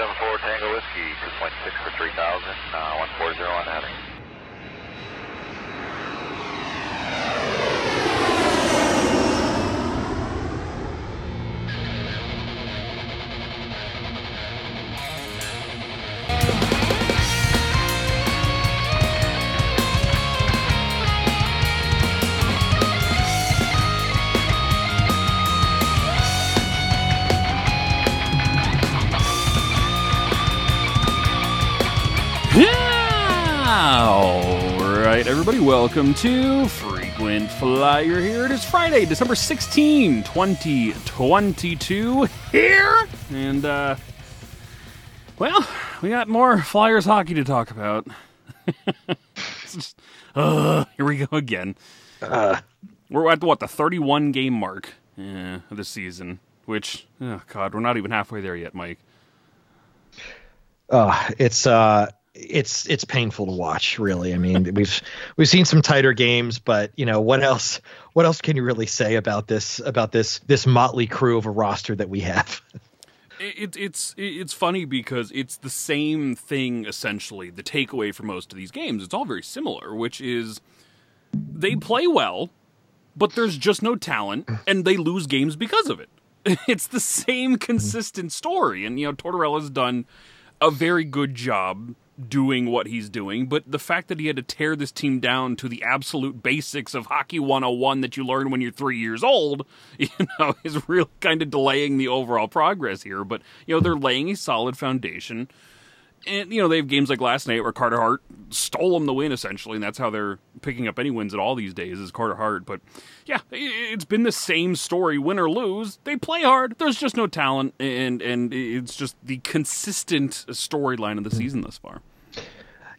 74 Tango Whiskey, 2.6 for 3000, uh, 140 on heading. Everybody, welcome to Frequent Flyer here. It is Friday, December 16, 2022 here. And, uh, well, we got more Flyers hockey to talk about. just, uh, here we go again. Uh, we're at, what, the 31 game mark uh, of the season, which, oh, God, we're not even halfway there yet, Mike. Uh, it's, uh, it's it's painful to watch really. I mean we've we've seen some tighter games but you know what else what else can you really say about this about this this motley crew of a roster that we have? It, it's it's funny because it's the same thing essentially the takeaway for most of these games. It's all very similar which is they play well but there's just no talent and they lose games because of it. It's the same mm-hmm. consistent story and you know tortorella's done a very good job doing what he's doing, but the fact that he had to tear this team down to the absolute basics of hockey 101 that you learn when you're three years old, you know, is really kind of delaying the overall progress here. But, you know, they're laying a solid foundation. And, you know, they have games like last night where Carter Hart stole them the win, essentially, and that's how they're picking up any wins at all these days is Carter Hart. But, yeah, it's been the same story, win or lose. They play hard. There's just no talent, and, and it's just the consistent storyline of the hmm. season thus far.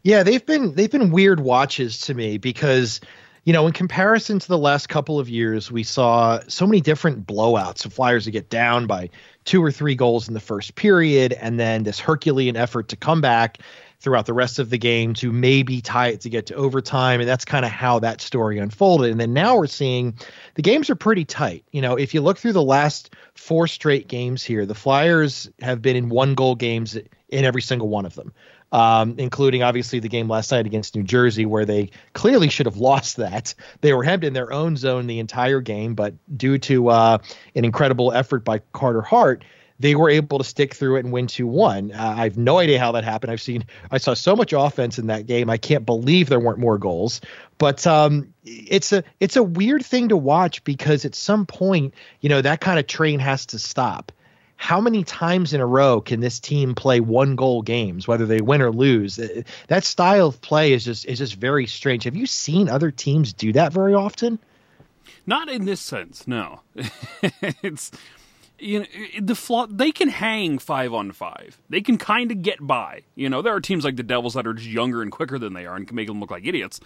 Yeah, they've been they've been weird watches to me because you know, in comparison to the last couple of years, we saw so many different blowouts of Flyers to get down by two or three goals in the first period, and then this Herculean effort to come back throughout the rest of the game to maybe tie it to get to overtime. And that's kind of how that story unfolded. And then now we're seeing the games are pretty tight. You know, if you look through the last four straight games here, the Flyers have been in one goal games in every single one of them um, including obviously the game last night against New Jersey, where they clearly should have lost that. They were hemmed in their own zone the entire game, but due to uh, an incredible effort by Carter Hart, they were able to stick through it and win 2-1. Uh, I have no idea how that happened. I've seen I saw so much offense in that game. I can't believe there weren't more goals. But um, it's a it's a weird thing to watch because at some point, you know, that kind of train has to stop how many times in a row can this team play one goal games, whether they win or lose? Uh, that style of play is just is just very strange. Have you seen other teams do that very often? Not in this sense, no. it's you know the flaw they can hang five on five. They can kind of get by. You know, there are teams like the Devils that are just younger and quicker than they are and can make them look like idiots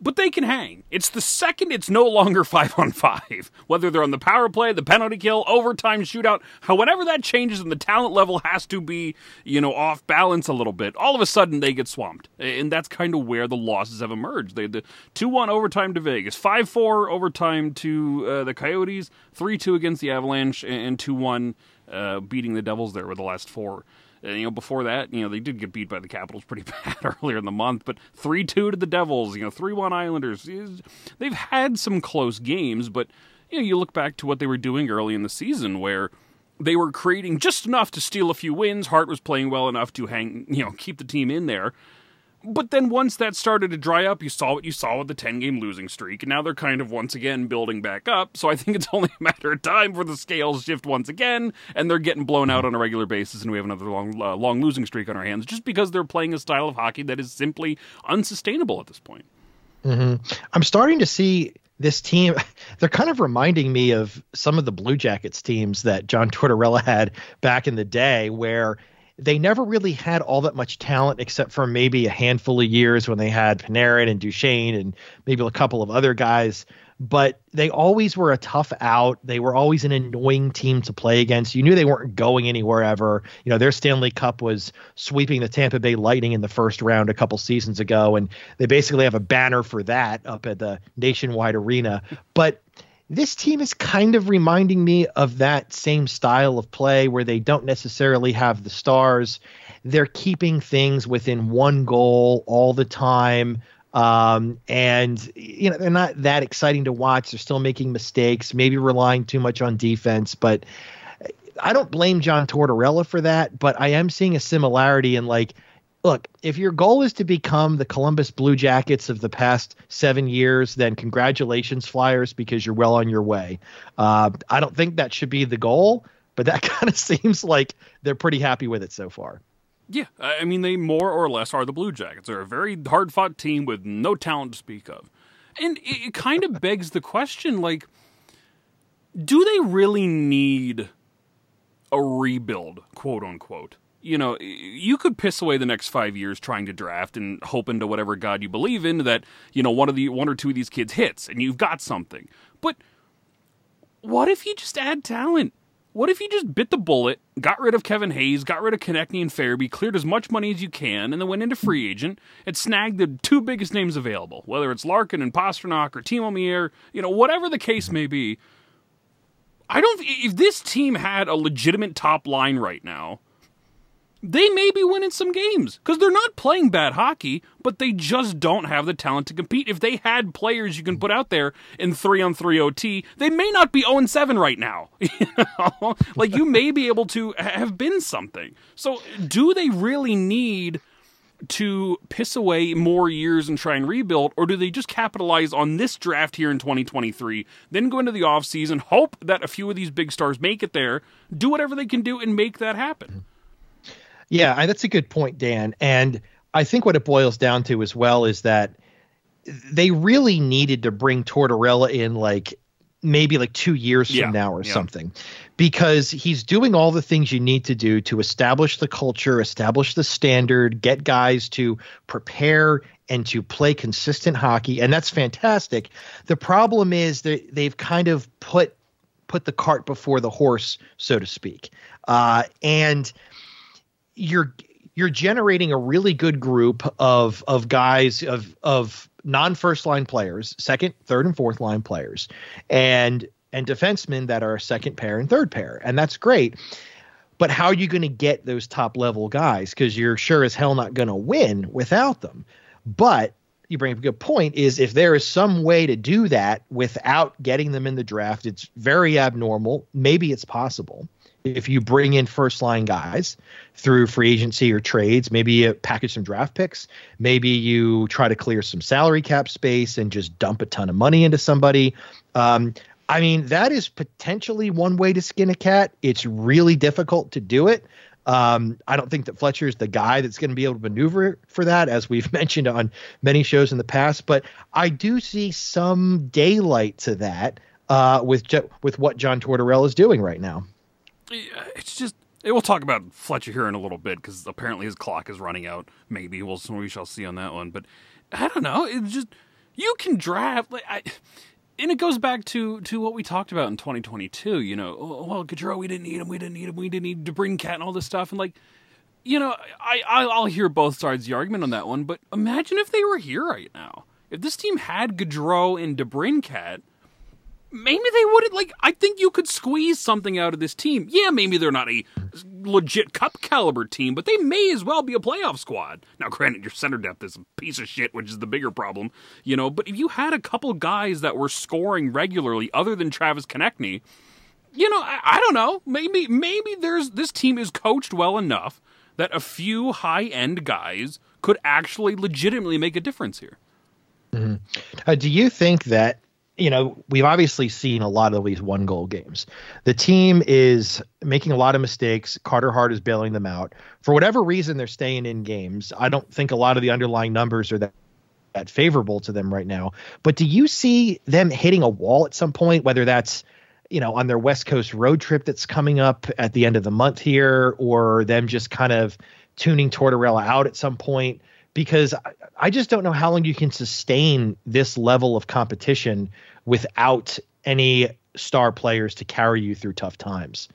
but they can hang. It's the second it's no longer five on five, whether they're on the power play, the penalty kill, overtime shootout, whenever that changes and the talent level has to be, you know, off balance a little bit, all of a sudden they get swamped. And that's kind of where the losses have emerged. They the 2 1 overtime to Vegas, 5 4 overtime to uh, the Coyotes, 3 2 against the Avalanche, and 2 1 uh, beating the Devils there with the last four. And, you know, before that, you know, they did get beat by the Capitals pretty bad earlier in the month, but 3 2 to the Devils, you know, 3 1 Islanders. They've had some close games, but, you know, you look back to what they were doing early in the season where they were creating just enough to steal a few wins. Hart was playing well enough to hang, you know, keep the team in there. But then once that started to dry up, you saw what you saw with the 10 game losing streak, and now they're kind of once again building back up. So I think it's only a matter of time for the scales shift once again, and they're getting blown out on a regular basis, and we have another long, uh, long losing streak on our hands just because they're playing a style of hockey that is simply unsustainable at this point. Mm-hmm. I'm starting to see this team they're kind of reminding me of some of the blue jackets teams that john tortorella had back in the day where they never really had all that much talent except for maybe a handful of years when they had Panarin and Duchene and maybe a couple of other guys. But they always were a tough out. They were always an annoying team to play against. You knew they weren't going anywhere ever. You know, their Stanley Cup was sweeping the Tampa Bay Lightning in the first round a couple seasons ago, and they basically have a banner for that up at the Nationwide Arena. But this team is kind of reminding me of that same style of play where they don't necessarily have the stars. They're keeping things within one goal all the time. Um, and you know, they're not that exciting to watch. They're still making mistakes, maybe relying too much on defense, but I don't blame John Tortorella for that, but I am seeing a similarity in like look, if your goal is to become the Columbus Blue Jackets of the past seven years, then congratulations, Flyers, because you're well on your way. Uh, I don't think that should be the goal, but that kind of seems like they're pretty happy with it so far. Yeah, I mean, they more or less are the Blue Jackets. They're a very hard fought team with no talent to speak of. And it, it kind of begs the question like, do they really need a rebuild, quote unquote? You know, you could piss away the next five years trying to draft and hoping to whatever God you believe in that, you know, one of the one or two of these kids hits and you've got something. But what if you just add talent? What if you just bit the bullet, got rid of Kevin Hayes, got rid of Konecny and Farabee, cleared as much money as you can, and then went into free agent and snagged the two biggest names available, whether it's Larkin and Pastrnak or Timo Meier, you know, whatever the case may be. I don't. If this team had a legitimate top line right now, they may be winning some games because they're not playing bad hockey, but they just don't have the talent to compete. If they had players you can put out there in three on three OT, they may not be 0 7 right now. You know? like you may be able to have been something. So, do they really need to piss away more years and try and rebuild, or do they just capitalize on this draft here in 2023, then go into the offseason, hope that a few of these big stars make it there, do whatever they can do, and make that happen? Yeah, that's a good point, Dan. And I think what it boils down to as well is that they really needed to bring Tortorella in like maybe like two years yeah, from now or yeah. something because he's doing all the things you need to do to establish the culture establish the standard get guys to prepare and to play consistent hockey and that's fantastic the problem is that they've kind of put put the cart before the horse so to speak uh, and you're you're generating a really good group of of guys of of non first line players, second, third, and fourth line players, and and defensemen that are second pair and third pair, and that's great. But how are you going to get those top level guys? Because you're sure as hell not going to win without them. But you bring up a good point is if there is some way to do that without getting them in the draft, it's very abnormal. Maybe it's possible if you bring in first line guys through free agency or trades, maybe you package some draft picks, maybe you try to clear some salary cap space and just dump a ton of money into somebody. Um, I mean, that is potentially one way to skin a cat. It's really difficult to do it. Um, I don't think that Fletcher is the guy that's going to be able to maneuver for that, as we've mentioned on many shows in the past. But I do see some daylight to that uh, with with what John Tortorella is doing right now Uh, it's just eh, we'll talk about Fletcher here in a little bit because apparently his clock is running out. Maybe we'll we shall see on that one. But I don't know. It's just you can draft. Like, I, and it goes back to to what we talked about in 2022. You know, oh, oh, well, Gaudreau, we didn't need him. We didn't need him. We didn't need DeBrincat and all this stuff. And like, you know, I I'll hear both sides of the argument on that one. But imagine if they were here right now. If this team had Gaudreau and DeBrincat, maybe they wouldn't like i think you could squeeze something out of this team. Yeah maybe they're not a legit cup caliber team but they may as well be a playoff squad. Now granted your center depth is a piece of shit which is the bigger problem you know but if you had a couple guys that were scoring regularly other than travis konecny you know I, I don't know. Maybe maybe there's this team is coached well enough that a few high end guys could actually legitimately make a difference here. Mm-hmm. uh, do you think that you know, we've obviously seen a lot of these one goal games. The team is making a lot of mistakes. Carter Hart is bailing them out. For whatever reason, they're staying in games. I don't think a lot of the underlying numbers are that, that favorable to them right now. But do you see them hitting a wall at some point, whether that's you know on their West Coast road trip that's coming up at the end of the month here, or them just kind of tuning Tortorella out at some point? Because I just don't know how long you can sustain this level of competition without any star players to carry you through tough times.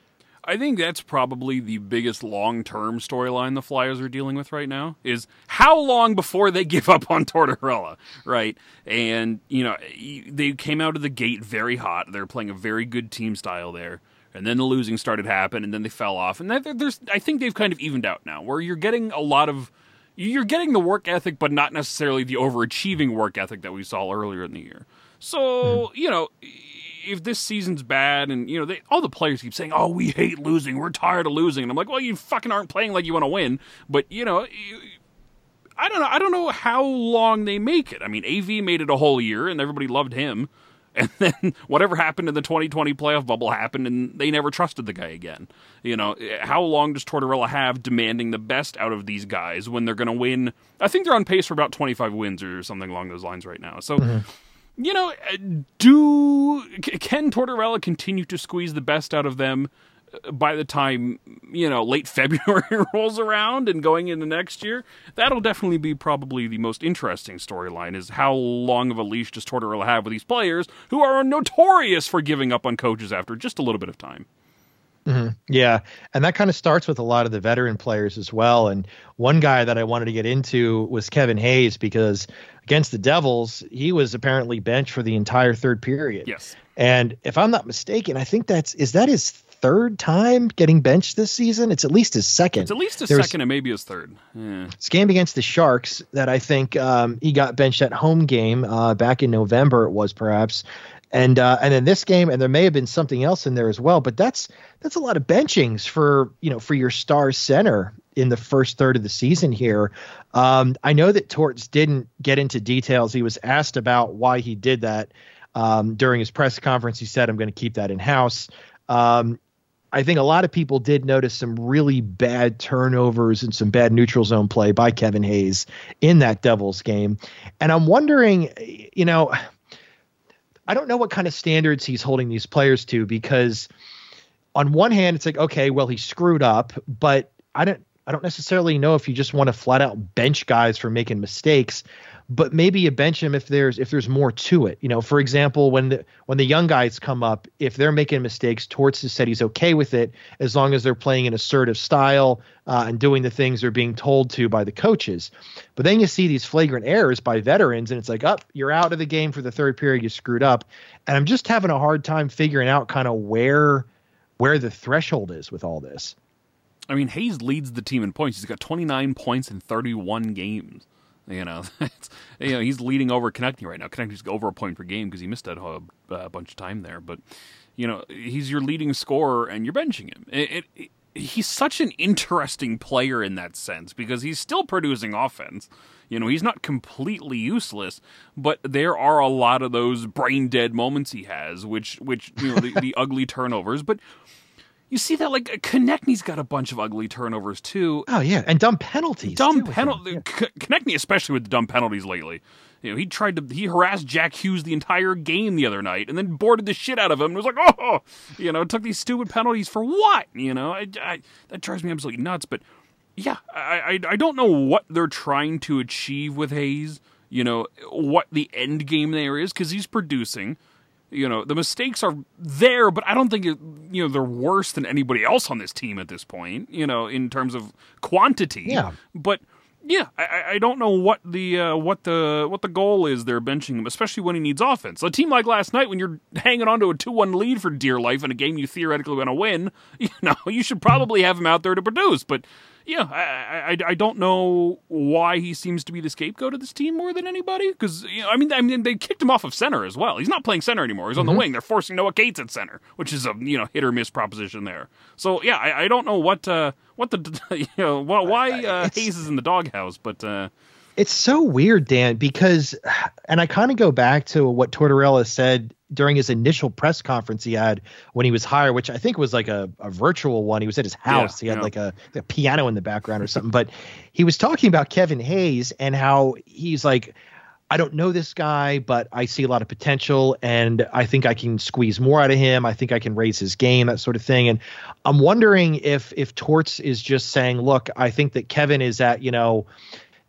I think that's probably the biggest long-term storyline the Flyers are dealing with right now is how long before they give up on Tortorella, right? And you know, they came out of the gate very hot. They're playing a very good team style there. And then the losing started happening, and then they fell off. And there's, I think they've kind of evened out now, where you're getting a lot of, you're getting the work ethic, but not necessarily the overachieving work ethic that we saw earlier in the year. So mm-hmm. you know, if this season's bad and you know they, all the players keep saying, "Oh, we hate losing. We're tired of losing," and I'm like, "Well, you fucking aren't playing like you want to win." But you know. I don't know. I don't know how long they make it. I mean, AV made it a whole year, and everybody loved him. And then whatever happened in the 2020 playoff bubble happened, and they never trusted the guy again. You know, how long does Tortorella have demanding the best out of these guys when they're going to win? I think they're on pace for about 25 wins or something along those lines right now. So. Mm-hmm you know, uh, do can Tortorella continue to squeeze the best out of them by the time you know late February rolls around and going into next year? That'll definitely be probably the most interesting storyline. Is how long of a leash does Tortorella have with these players who are notorious for giving up on coaches after just a little bit of time? Mm-hmm. Yeah. And that kind of starts with a lot of the veteran players as well. And one guy that I wanted to get into was Kevin Hayes because against the Devils, he was apparently benched for the entire third period. Yes. And if I'm not mistaken, I think that's is that his third time getting benched this season? It's at least his second. It's at least his There's, second and maybe his third. Yeah. Game against the Sharks that I think um, he got benched at home game uh, back in November. It was perhaps and uh, and then this game, and there may have been something else in there as well. But that's that's a lot of benchings for you know for your star center in the first third of the season here. Um, I know that Torts didn't get into details. He was asked about why he did that um, during his press conference. He said, "I'm going to keep that in house." Um, I think a lot of people did notice some really bad turnovers and some bad neutral zone play by Kevin Hayes in that Devils game. And I'm wondering, you know, I don't know what kind of standards he's holding these players to because on one hand it's like okay, well he screwed up, but I don't I don't necessarily know if you just want to flat out bench guys for making mistakes but maybe you bench him if there's if there's more to it. You know, for example, when the when the young guys come up, if they're making mistakes, Torts has said he's okay with it as long as they're playing an assertive style uh, and doing the things they're being told to by the coaches. But then you see these flagrant errors by veterans, and it's like, up, oh, you're out of the game for the third period. You screwed up, and I'm just having a hard time figuring out kind of where where the threshold is with all this. I mean, Hayes leads the team in points. He's got 29 points in 31 games. You know, you know he's leading over Konecny right now. Konecny's over a point per game because he missed that a, a bunch of time there. But you know, he's your leading scorer, and you're benching him. It, it, it, he's such an interesting player in that sense because he's still producing offense. You know, he's not completely useless, but there are a lot of those brain dead moments he has, which which you know the, the ugly turnovers. But you see that like Konecny's got a bunch of ugly turnovers too. Oh yeah, and dumb penalties. Dumb penalty. Yeah. Konecny, especially with the dumb penalties lately. You know, he tried to he harassed Jack Hughes the entire game the other night, and then boarded the shit out of him. and was like, oh, you know, took these stupid penalties for what? You know, I, I, that drives me absolutely nuts. But yeah, I, I I don't know what they're trying to achieve with Hayes. You know what the end game there is because he's producing you know the mistakes are there but i don't think it, you know they're worse than anybody else on this team at this point you know in terms of quantity. Yeah. But yeah i, I don't know what the uh, what the what the goal is they're benching him especially when he needs offense. A team like last night when you're hanging on to a 2-1 lead for dear life in a game you theoretically want to win you know you should probably have him out there to produce but yeah, I, I, I don't know why he seems to be the scapegoat of this team more than anybody. Because you know, I mean, I mean, they kicked him off of center as well. He's not playing center anymore. He's on mm-hmm. the wing. They're forcing Noah Cates at center, which is a you know hit or miss proposition there. So yeah, I, I don't know what uh, what the you know why uh, Hayes is in the doghouse, but. Uh, it's so weird, Dan, because, and I kind of go back to what Tortorella said during his initial press conference he had when he was hired, which I think was like a, a virtual one. He was at his house. Yeah, he had yeah. like a, a, piano in the background or something. But he was talking about Kevin Hayes and how he's like, I don't know this guy, but I see a lot of potential and I think I can squeeze more out of him. I think I can raise his game, that sort of thing. And I'm wondering if if Torts is just saying, look, I think that Kevin is at, you know,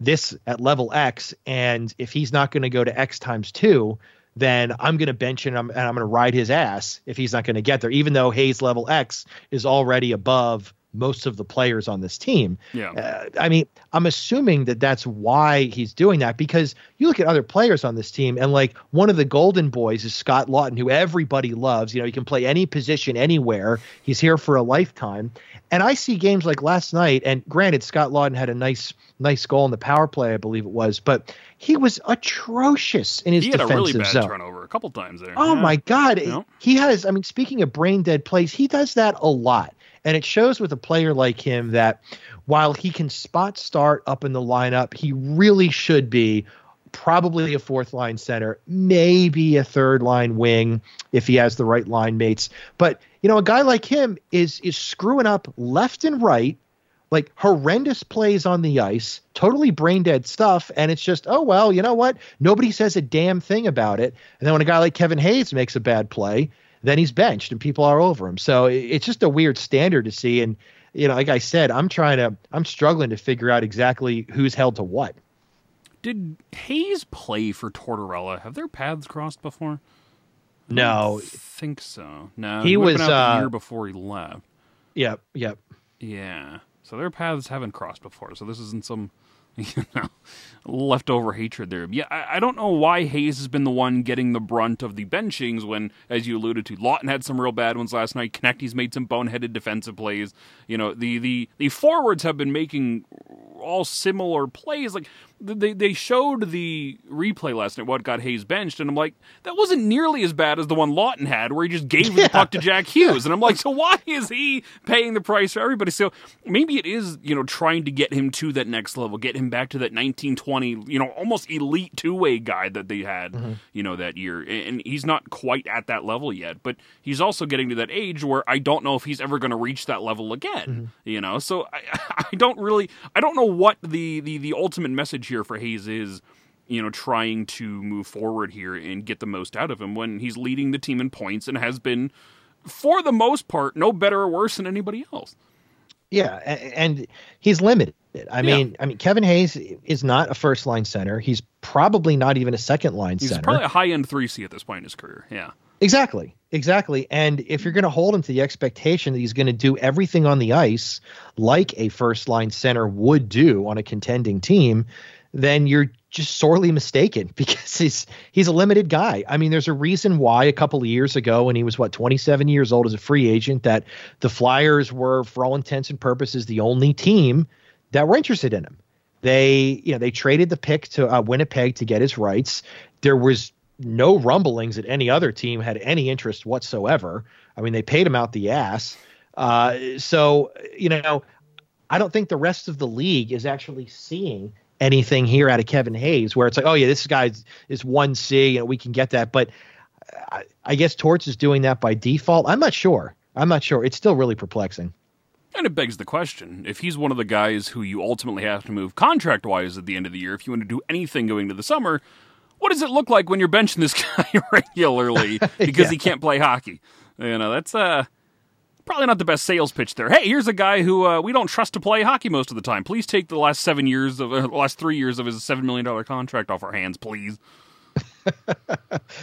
this at level X, and if he's not going to go to X times two, then I'm going to bench him and I'm, and I'm going to ride his ass if he's not going to get there, even though Hayes level X is already above most of the players on this team. Yeah. Uh, I mean, I'm assuming that that's why he's doing that because you look at other players on this team and like one of the golden boys is Scott Laughton who everybody loves. You know, he can play any position anywhere. He's here for a lifetime. And I see games like last night, and granted, Scott Laughton had a nice, nice goal in the power play, I believe it was, but he was atrocious in his he had a really bad zone. turnover a couple times there. Oh Yeah. my God. You know? He has, I mean, speaking of brain dead plays, he does that a lot. And it shows with a player like him that while he can spot start up in the lineup, he really should be probably a fourth line center, maybe a third line wing if he has the right line mates. But, you know, a guy like him is is screwing up left and right like horrendous plays on the ice, totally brain dead stuff. And it's just, oh, well, you know what? Nobody says a damn thing about it. And then when a guy like Kevin Hayes makes a bad play, then he's benched and people are over him. So it's just a weird standard to see. And, you know, like I said, I'm trying to, I'm struggling to figure out exactly who's held to what. Did Hayes play for Tortorella? Have their paths crossed before? No. I think so. No, He would've was, out uh, the year before he left. Yep. Yep. Yeah, so their paths haven't crossed before. So this isn't some you know leftover hatred there. Yeah, I, I don't know why Hayes has been the one getting the brunt of the benchings when, as you alluded to, Laughton had some real bad ones last night. Konecny's made some boneheaded defensive plays. You know, the the the forwards have been making all similar plays. Like they they showed the replay last night what got Hayes benched, and I'm like, that wasn't nearly as bad as the one Laughton had, where he just gave the puck to Jack Hughes, and I'm like, so why is he paying the price for everybody? So maybe it is you know trying to get him to that next level, get him back to that 1920 you know almost elite two way guy that they had mm-hmm. you know that year, and he's not quite at that level yet, but he's also getting to that age where I don't know if he's ever going to reach that level again. Mm-hmm. You know, so I, I don't really I don't know what the the the ultimate message here for Hayes is. You know, trying to move forward here and get the most out of him when he's leading the team in points and has been, for the most part, no better or worse than anybody else. Yeah, and he's limited. I mean, I mean, Kevin Hayes is not a first line center. He's probably not even a second line He's center. He's probably a high end three C at this point in his career. Yeah. Exactly. Exactly. And if you're going to hold him to the expectation that he's going to do everything on the ice like a first line center would do on a contending team, then you're just sorely mistaken because he's he's a limited guy. I mean, there's a reason why a couple of years ago when he was what 27 years old as a free agent that the Flyers were for all intents and purposes the only team that were interested in him. They, you know, they traded the pick to uh, Winnipeg to get his rights. There was no rumblings that any other team had any interest whatsoever. I mean, they paid him out the ass. Uh, so, you know, I don't think the rest of the league is actually seeing anything here out of Kevin Hayes where it's like, oh yeah, this guy is one C and we can get that. But I, I guess Torts is doing that by default. I'm not sure. I'm not sure. It's still really perplexing. And it begs the question if he's one of the guys who you ultimately have to move contract wise at the end of the year, if you want to do anything going to the summer, what does it look like when you're benching this guy regularly because Yeah. he can't play hockey? You know, that's uh, probably not the best sales pitch there. Hey, here's a guy who uh, we don't trust to play hockey most of the time. Please take the last seven years of uh, last three years of his seven million dollar contract off our hands, please.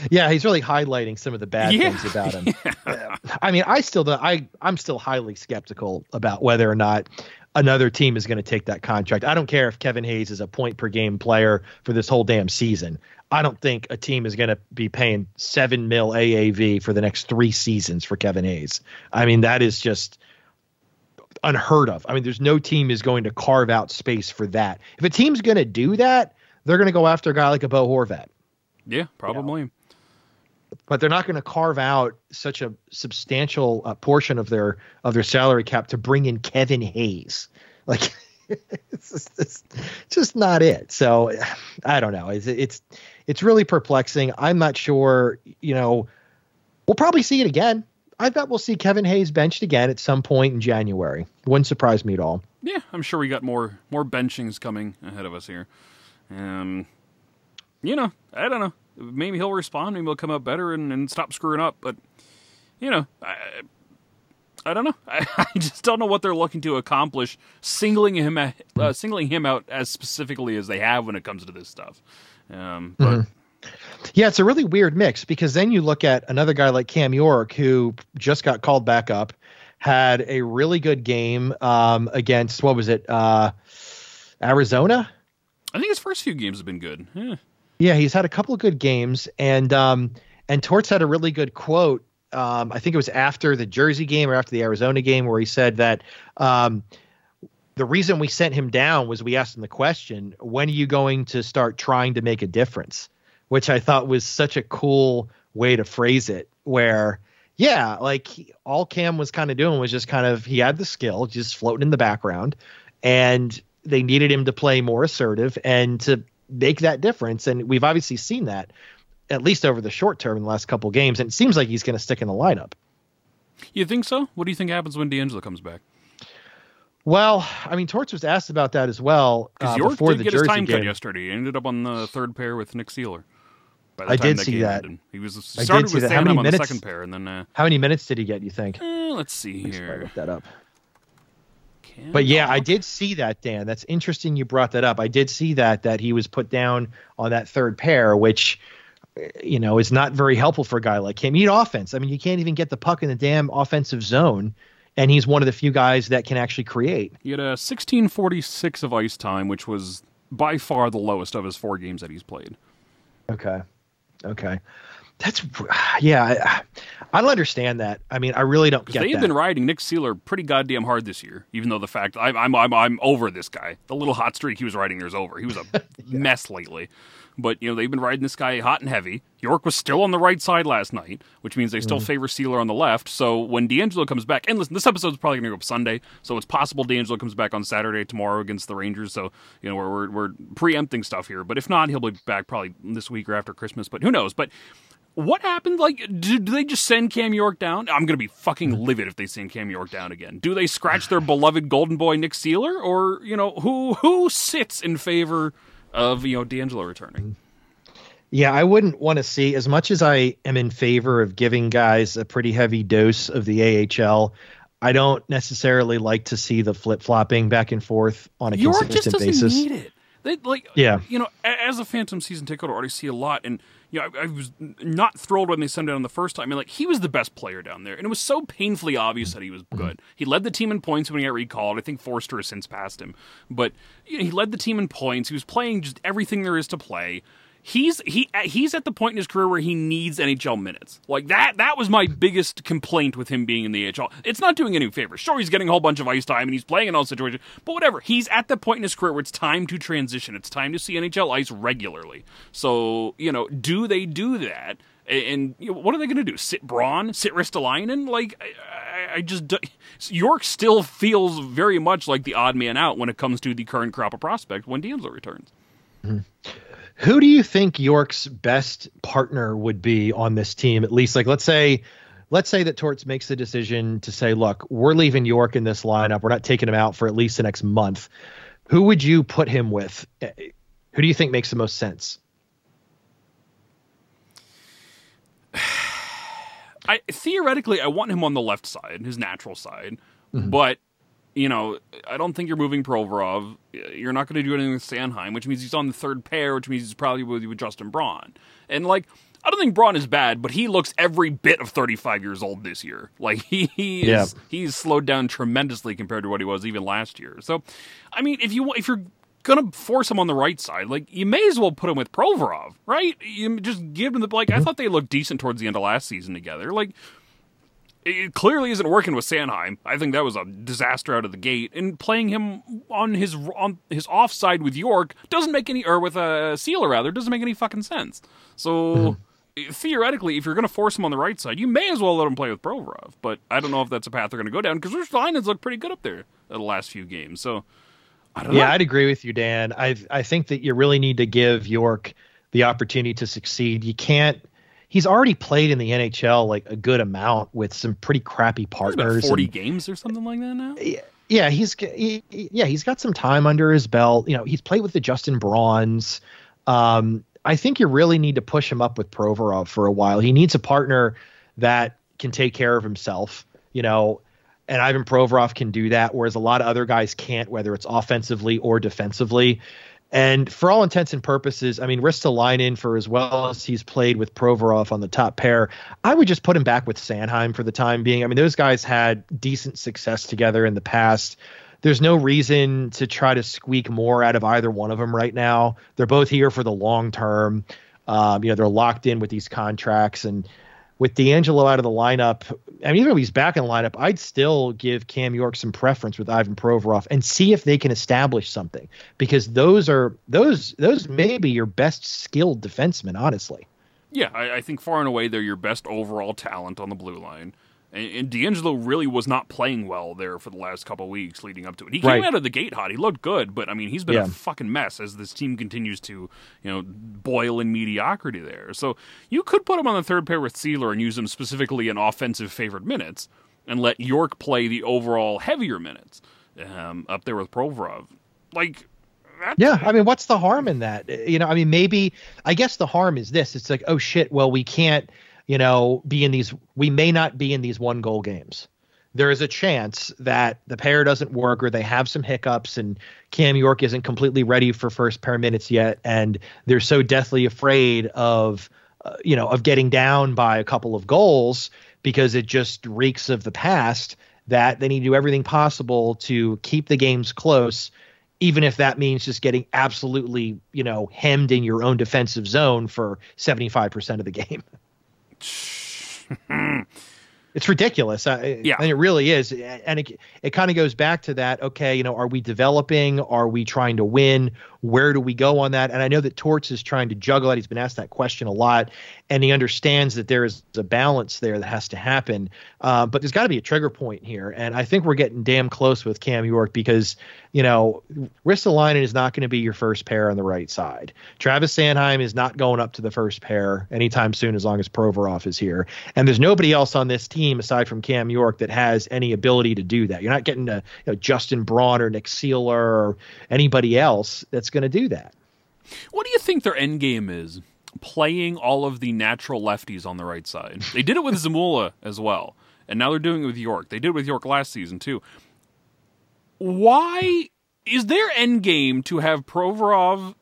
Yeah, he's really highlighting some of the bad Yeah. things about him. Uh, I mean, I still don't, I I'm still highly skeptical about whether or not another team is going to take that contract. I don't care if Kevin Hayes is a point per game player for this whole damn season. I don't think a team is going to be paying 7 mil AAV for the next 3 seasons for Kevin Hayes. I mean, that is just unheard of. I mean, there's no team is going to carve out space for that. If a team's going to do that, they're going to go after a guy like a Bo Horvat Yeah, probably. but they're not going to carve out such a substantial uh, portion of their of their salary cap to bring in Kevin Hayes. Like it's just, it's just not it. So I don't know. It's it's it's really perplexing. I'm not sure. You know, we'll probably see it again. I bet we'll see Kevin Hayes benched again at some point in January. Wouldn't surprise me at all. Yeah, I'm sure we got more more benchings coming ahead of us here. Um, you know, I don't know. Maybe he'll respond. Maybe he'll come out better and, and stop screwing up. But you know, I, I don't know. I, I just don't know what they're looking to accomplish, singling him a- uh, singling him out as specifically as they have when it comes to this stuff. Um, but Yeah, it's a really weird mix because then you look at another guy like Cam York who just got called back up, had a really good game um, against what was it, uh, Arizona? I think his first few games have been good. Yeah. Yeah, he's had a couple of good games, and um, and Torts had a really good quote. Um, I think it was after the Jersey game or after the Arizona game where he said that um, the reason we sent him down was we asked him the question, "When are you going to start trying to make a difference?" Which I thought was such a cool way to phrase it. Where yeah, like all Cam was kind of doing was just kind of he had the skill, just floating in the background, and they needed him to play more assertive and to make that difference. And we've obviously seen that at least over the short term in the last couple games. And it seems like he's going to stick in the lineup. You think so? What do you think happens when DeAngelo comes back? Well, I mean, Torts was asked about that as well uh, York before did the get Jersey his time game. cut yesterday. He ended up on the third pair with Nick Seeler. By the I time did that see that. ended. He was I started did see with. How Sam many on the minutes- second pair, and then uh, How many minutes did he get? You think? eh, let's see Let here. look that up. Cam But yeah, I did see that, Dan. That's interesting you brought that up. I did see that that he was put down on that third pair, which you know is not very helpful for a guy like him. You need offense. I mean, you can't even get the puck in the damn offensive zone, and he's one of the few guys that can actually create. He had a 1646 of ice time, which was by far the lowest of his four games that he's played. Okay. Okay. That's yeah. I, I don't understand that. I mean, I really don't get they've that. been riding Nick Seeler pretty goddamn hard this year. Even though the fact I'm I'm I'm, I'm over this guy. The little hot streak he was riding there is over. He was a mess lately. But you know they've been riding this guy hot and heavy. York was still on the right side last night, which means they still Mm-hmm. favor Seeler on the left. So when DeAngelo comes back, and listen, this episode's probably going to go up Sunday, so it's possible DeAngelo comes back on Saturday tomorrow against the Rangers. So you know we're we're, we're preempting stuff here. But if not, he'll be back probably this week or after Christmas. But who knows? But what happened? Like, do, do they just send Cam York down? I'm going to be fucking livid if they send Cam York down again. Do they scratch their beloved golden boy Nick Seeler, or you know who who sits in favor of you know DeAngelo returning? Yeah, I wouldn't want to see as much as I am in favor of giving guys a pretty heavy dose of the AHL. I don't necessarily like to see the flip flopping back and forth on a York just consistent doesn't basis. need it. They, like, Yeah. you know, as a Phantom season ticket I already see a lot, and you know, I, I was not thrilled when they sent him down the first time. I mean, like, he was the best player down there, and it was so painfully obvious that he was mm-hmm. good. He led the team in points when he got recalled. I think Foerster has since passed him, but you know, he led the team in points. He was playing just everything there is to play. He's he he's at the point in his career where he needs NHL minutes. Like that that was my biggest complaint with him being in the AHL. It's not doing any favors. Sure, he's getting a whole bunch of ice time and he's playing in all situations, but whatever. He's at the point in his career where it's time to transition. It's time to see NHL ice regularly. So you know, do they do that? And, you know, what are they going to do? Sit Braun? Sit Ristolainen? Like I, I, just York still feels very much like the odd man out when it comes to the current crop of prospect when DeAngelo returns. Mm-hmm. Who do you think York's best partner would be on this team? At least, like, let's say, let's say that Torts makes the decision to say, "Look, we're leaving York in this lineup. We're not taking him out for at least the next month." Who would you put him with? Eh, Who do you think makes the most sense? I theoretically I want him on the left side, his natural side, but you know I don't think you're moving Provorov. You're not going to do anything with Sanheim, which means he's on the third pair, which means he's probably with, with Justin Braun. And like I don't think Braun is bad, but he looks every bit of 35 years old this year. Like he, he is Yeah. he's slowed down tremendously compared to what he was even last year. So I mean, if you if you're gonna force him on the right side, like you may as well put him with Provorov, right? You just give him the like. I mm-hmm. thought they looked decent towards the end of last season together. Like it clearly isn't working with Sanheim. I think that was a disaster out of the gate. And playing him on his on his offside with York doesn't make any, or with a Seeler rather, doesn't make any fucking sense. So mm-hmm. theoretically, if you're going to force him on the right side, you may as well let him play with Provorov. But I don't know if that's a path they're going to go down because Ristolainen's looked pretty good up there the last few games. So I don't Yeah, know. I'd agree with you, Dan. I I think that you really need to give York the opportunity to succeed. You can't. He's already played in the NHL like a good amount with some pretty crappy partners. forty and- games or something like that now. yeah, yeah he's he, yeah he's got some time under his belt. You know, he's played with the Justin Brauns. Um, I think you really need to push him up with Provorov for a while. He needs a partner that can take care of himself. You know, and Ivan Provorov can do that, whereas a lot of other guys can't, whether it's offensively or defensively. And for all intents and purposes, I mean, Ristolainen, for as well as he's played with Provorov on the top pair, I would just put him back with Sanheim for the time being. I mean, those guys had decent success together in the past. There's no reason to try to squeak more out of either one of them right now. They're both here for the long term. Um, you know, they're locked in with these contracts. And with DeAngelo out of the lineup, I mean, even if he's back in the lineup, I'd still give Cam York some preference with Ivan Provorov and see if they can establish something because those are those those may be your best skilled defensemen, honestly. Yeah, I, I think far and away they're your best overall talent on the blue line. And, and DeAngelo really was not playing well there for the last couple weeks leading up to it. He came Right. out of the gate hot. He looked good, but I mean, he's been Yeah. a fucking mess as this team continues to, you know, boil in mediocrity there. So you could put him on the third pair with Seeler and use him specifically in offensive favored minutes and let York play the overall heavier minutes um, up there with Provorov. Like, Yeah, I mean, what's the harm in that? You know, I mean, maybe I guess the harm is this: it's like, oh shit, well, we can't, you know, be in these. We may not be in these one goal games. There is a chance that the pair doesn't work, or they have some hiccups, and Cam York isn't completely ready for first pair minutes yet, and they're so deathly afraid of, uh, you know, of getting down by a couple of goals because it just reeks of the past. That they need to do everything possible to keep the games close even if that means just getting absolutely, you know, hemmed in your own defensive zone for 75% of the game. it's ridiculous. Uh, Yeah. And it really is. And it, it kind of goes back to that. Okay. You know, are we developing? Are we trying to win? Where do we go on that? And I know that Torts is trying to juggle that. He's been asked that question a lot and he understands that there is a balance there that has to happen. Uh, but there's got to be a trigger point here. And I think we're getting damn close with Cam York because, you know, wrist Ristolainen is not going to be your first pair on the right side. Travis Sanheim is not going up to the first pair anytime soon as long as Provorov is here. And there's nobody else on this team aside from Cam York that has any ability to do that. You're not getting a you know, Justin Braun or Nick Seeler or anybody else that's going to do that. What do you think their end game is? Playing all of the natural lefties on the right side. They did it with Zamula as well, and now they're doing it with York. They did it with York last season too. Why is their end game to have Provorov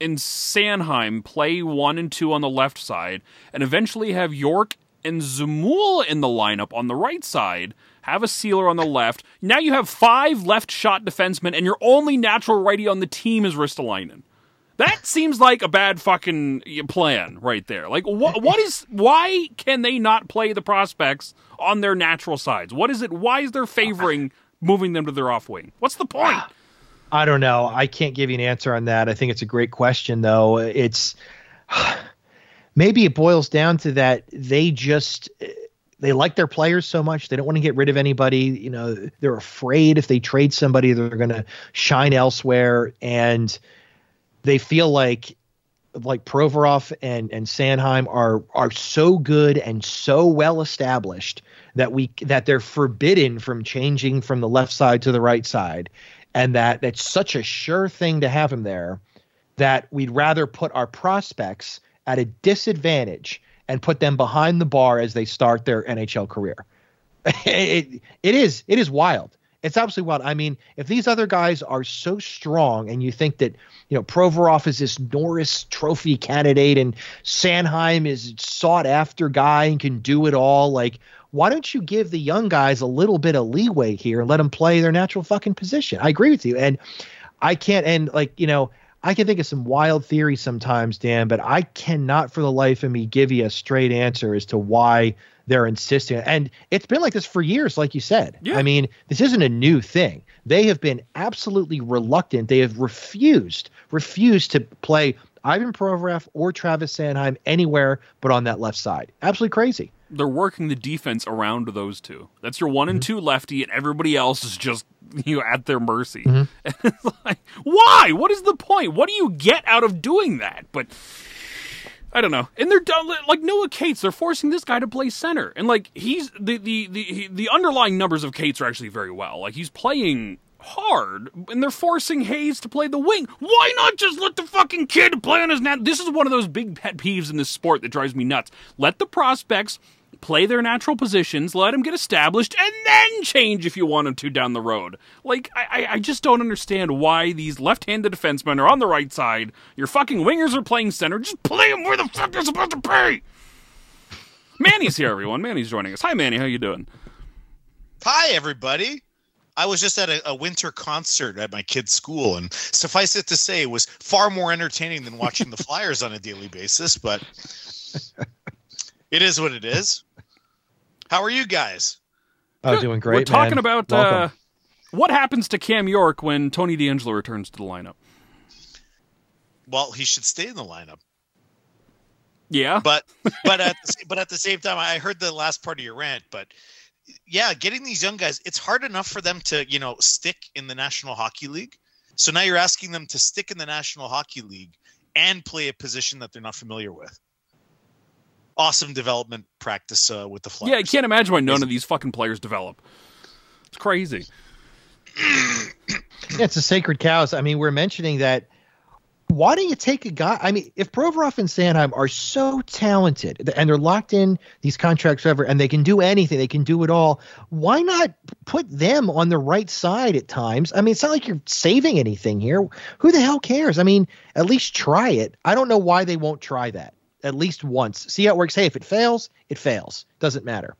and Sanheim play one and two on the left side, and eventually have York and Zamula in the lineup on the right side? Have a Seeler on the left. Now you have five left shot defensemen, and your only natural righty on the team is Ristolainen. That seems like a bad fucking uh, plan right there. Like, what? What is? Why can they not play the prospects on their natural sides? What is it? Why is there favoring moving them to their off wing? What's the point? I don't know. I can't give you an answer on that. I think it's a great question, though. It's maybe it boils down to that they just they like their players so much they don't want to get rid of anybody. You know, they're afraid if they trade somebody, they're going to shine elsewhere, and they feel like like Provorov and and Sanheim are are so good and so well established that we that they're forbidden from changing from the left side to the right side and that that's such a sure thing to have him there that we'd rather put our prospects at a disadvantage and put them behind the bar as they start their NHL career. it, it is it is wild. It's absolutely wild. I mean, if these other guys are so strong, and you think that you know Provorov is this Norris Trophy candidate, and Sanheim is sought after guy and can do it all, like why don't you give the young guys a little bit of leeway here and let them play their natural fucking position? I agree with you, and I can't. And like you know, I can think of some wild theories sometimes, Dan, but I cannot for the life of me give you a straight answer as to why they're insisting. And it's been like this for years, like you said. Yeah. I mean, this isn't a new thing. They have been absolutely reluctant. They have refused, refused to play Ivan Provorov or Travis Sanheim anywhere but on that left side. Absolutely crazy. They're working the defense around those two. That's your one and mm-hmm. two lefty, and everybody else is just you know at their mercy. Mm-hmm. And it's like, why? What is the point? What do you get out of doing that? But I don't know. And they're done like Noah Cates. They're forcing this guy to play center, and like he's the the the he- the underlying numbers of Cates are actually very well. Like he's playing hard, and they're forcing Hayes to play the wing. Why not just let the fucking kid play on his net? This is one of those big pet peeves in this sport that drives me nuts. Let the prospects play their natural positions, let them get established, and then change if you want them to down the road. Like, I, I just don't understand why these left handed defensemen are on the right side. Your fucking wingers are playing center. Just play them where the fuck they're supposed to be. Manny's here, everyone. Manny's joining us. Hi, Manny. How you doing? Hi, everybody. I was just at a, a, winter concert at my kid's school, and suffice it to say, it was far more entertaining than watching the Flyers on a daily basis. But it is what it is. How are you guys? Oh, Good. doing great. We're talking man. about uh, what happens to Cam York when Tony DeAngelo returns to the lineup. Well, he should stay in the lineup. Yeah, but but at the, but at the same time, I heard the last part of your rant. But yeah, getting these young guys, it's hard enough for them to you know stick in the National Hockey League. So now you're asking them to stick in the National Hockey League and play a position that they're not familiar with awesome development practice uh, with the Flyers. Yeah, I can't imagine why none of these fucking players develop. It's crazy. yeah, it's a sacred cows. I mean, we're mentioning that. Why don't you take a guy? I mean, if Provorov and Sanheim are so talented and they're locked in these contracts forever and they can do anything, they can do it all, why not put them on the right side at times? I mean, it's not like you're saving anything here. Who the hell cares? I mean, at least try it. I don't know why they won't try that at least once. See how it works. Hey, if it fails, it fails. Doesn't matter.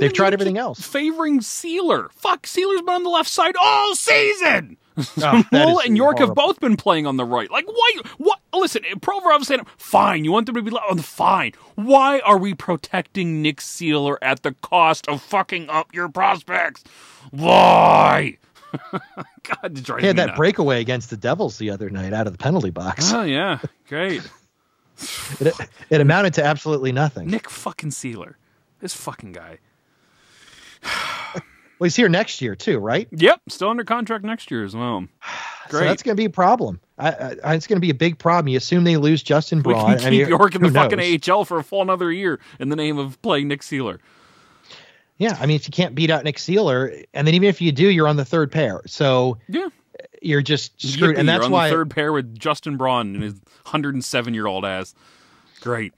They've tried everything else. Favoring Seeler. Fuck, Seeler's been on the left side all season. Oh, and York horrible. have both been playing on the right. Like, why? What? Listen, Provorov saying, fine, you want them to be left? Oh, fine. Why are we protecting Nick Seeler at the cost of fucking up your prospects? Why? God, he had that breakaway against the Devils the other night out of the penalty box. Oh yeah, great it, it amounted to absolutely nothing. Nick fucking Seeler, this fucking guy. well, he's here next year too, right? Yep, still under contract next year as well. Great. So that's going to be a problem. I, I, it's going to be a big problem. You assume they lose Justin Braun. We can keep I mean, York in the knows? fucking AHL for a full another year in the name of playing Nick Seeler. Yeah, I mean, if you can't beat out Nick Seeler, and then even if you do, you're on the third pair. So yeah, you're just screwed. Yippee, and that's why third pair with Justin Braun and his 107 year old ass. Great.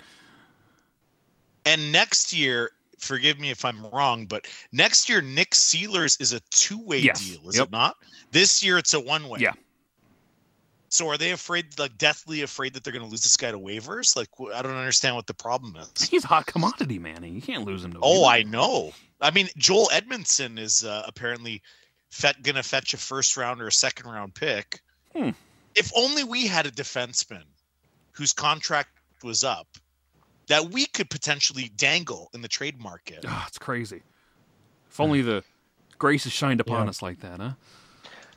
And next year, forgive me if I'm wrong, but next year Nick Seelers is a two way yes. deal, is yep. it not? This year it's a one way. Yeah. So are they afraid, like deathly afraid that they're going to lose this guy to waivers? Like I don't understand what the problem is. He's a hot commodity, Manny. You can't lose him to. Oh, I know. I mean, Joel Edmondson is uh, apparently fet- gonna fetch a first round or a second round pick. Hmm. If only we had a defenseman whose contract was up that we could potentially dangle in the trade market. Oh, it's crazy. If only the grace has shined upon yeah. us like that, huh?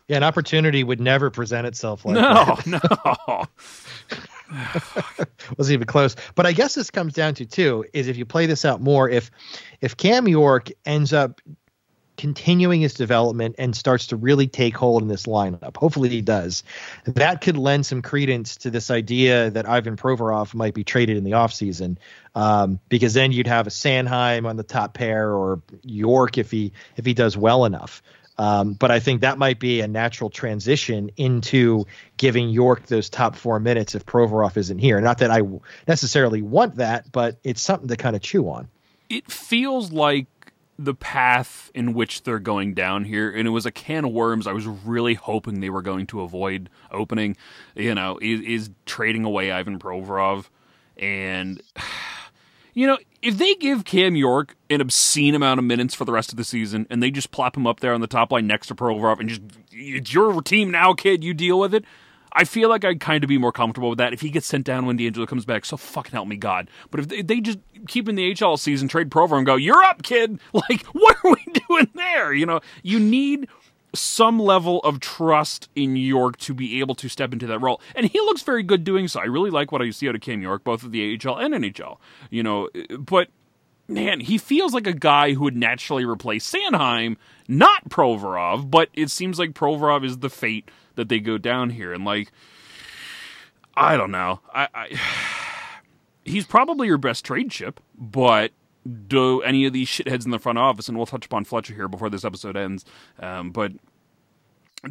Yeah, an opportunity would never present itself like no, that. No, no. wasn't even close. But I guess this comes down to too is if you play this out more, if if Cam York ends up continuing his development and starts to really take hold in this lineup. Hopefully he does. That could lend some credence to this idea that Ivan Provorov might be traded in the offseason. Um, because then you'd have a Sanheim on the top pair or York if he if he does well enough. Um, but I think that might be a natural transition into giving York those top four minutes if Provorov isn't here. Not that I necessarily want that, but it's something to kind of chew on. It feels like the path in which they're going down here, and it was a can of worms. I was really hoping they were going to avoid opening. You know, is, is trading away Ivan Provorov, and you know, if they give Cam York an obscene amount of minutes for the rest of the season, and they just plop him up there on the top line next to Provorov, and just it's your team now, kid, you deal with it. I feel like I'd kind of be more comfortable with that if he gets sent down when DeAngelo comes back. So fucking help me God. But if they, they just keep in the HL season, trade Provorov and go, you're up, kid. Like, what are we doing there? You know, you need some level of trust in York to be able to step into that role. And he looks very good doing so. I really like what I see out of Cam York, both of the AHL and NHL. You know, but man, he feels like a guy who would naturally replace Sanheim, not Provorov, but it seems like Provorov is the fate that they go down here. And like, I don't know. I, I he's probably your best trade chip, but do any of these shitheads in the front office, and we'll touch upon Fletcher here before this episode ends, um, but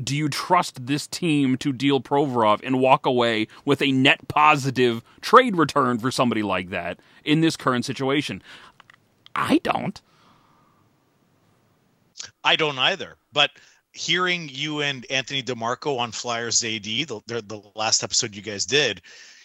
do you trust this team to deal Provorov and walk away with a net positive trade return for somebody like that in this current situation? I don't. I don't either. But hearing you and Anthony DeMarco on Flyers AD, the, the, last episode you guys did,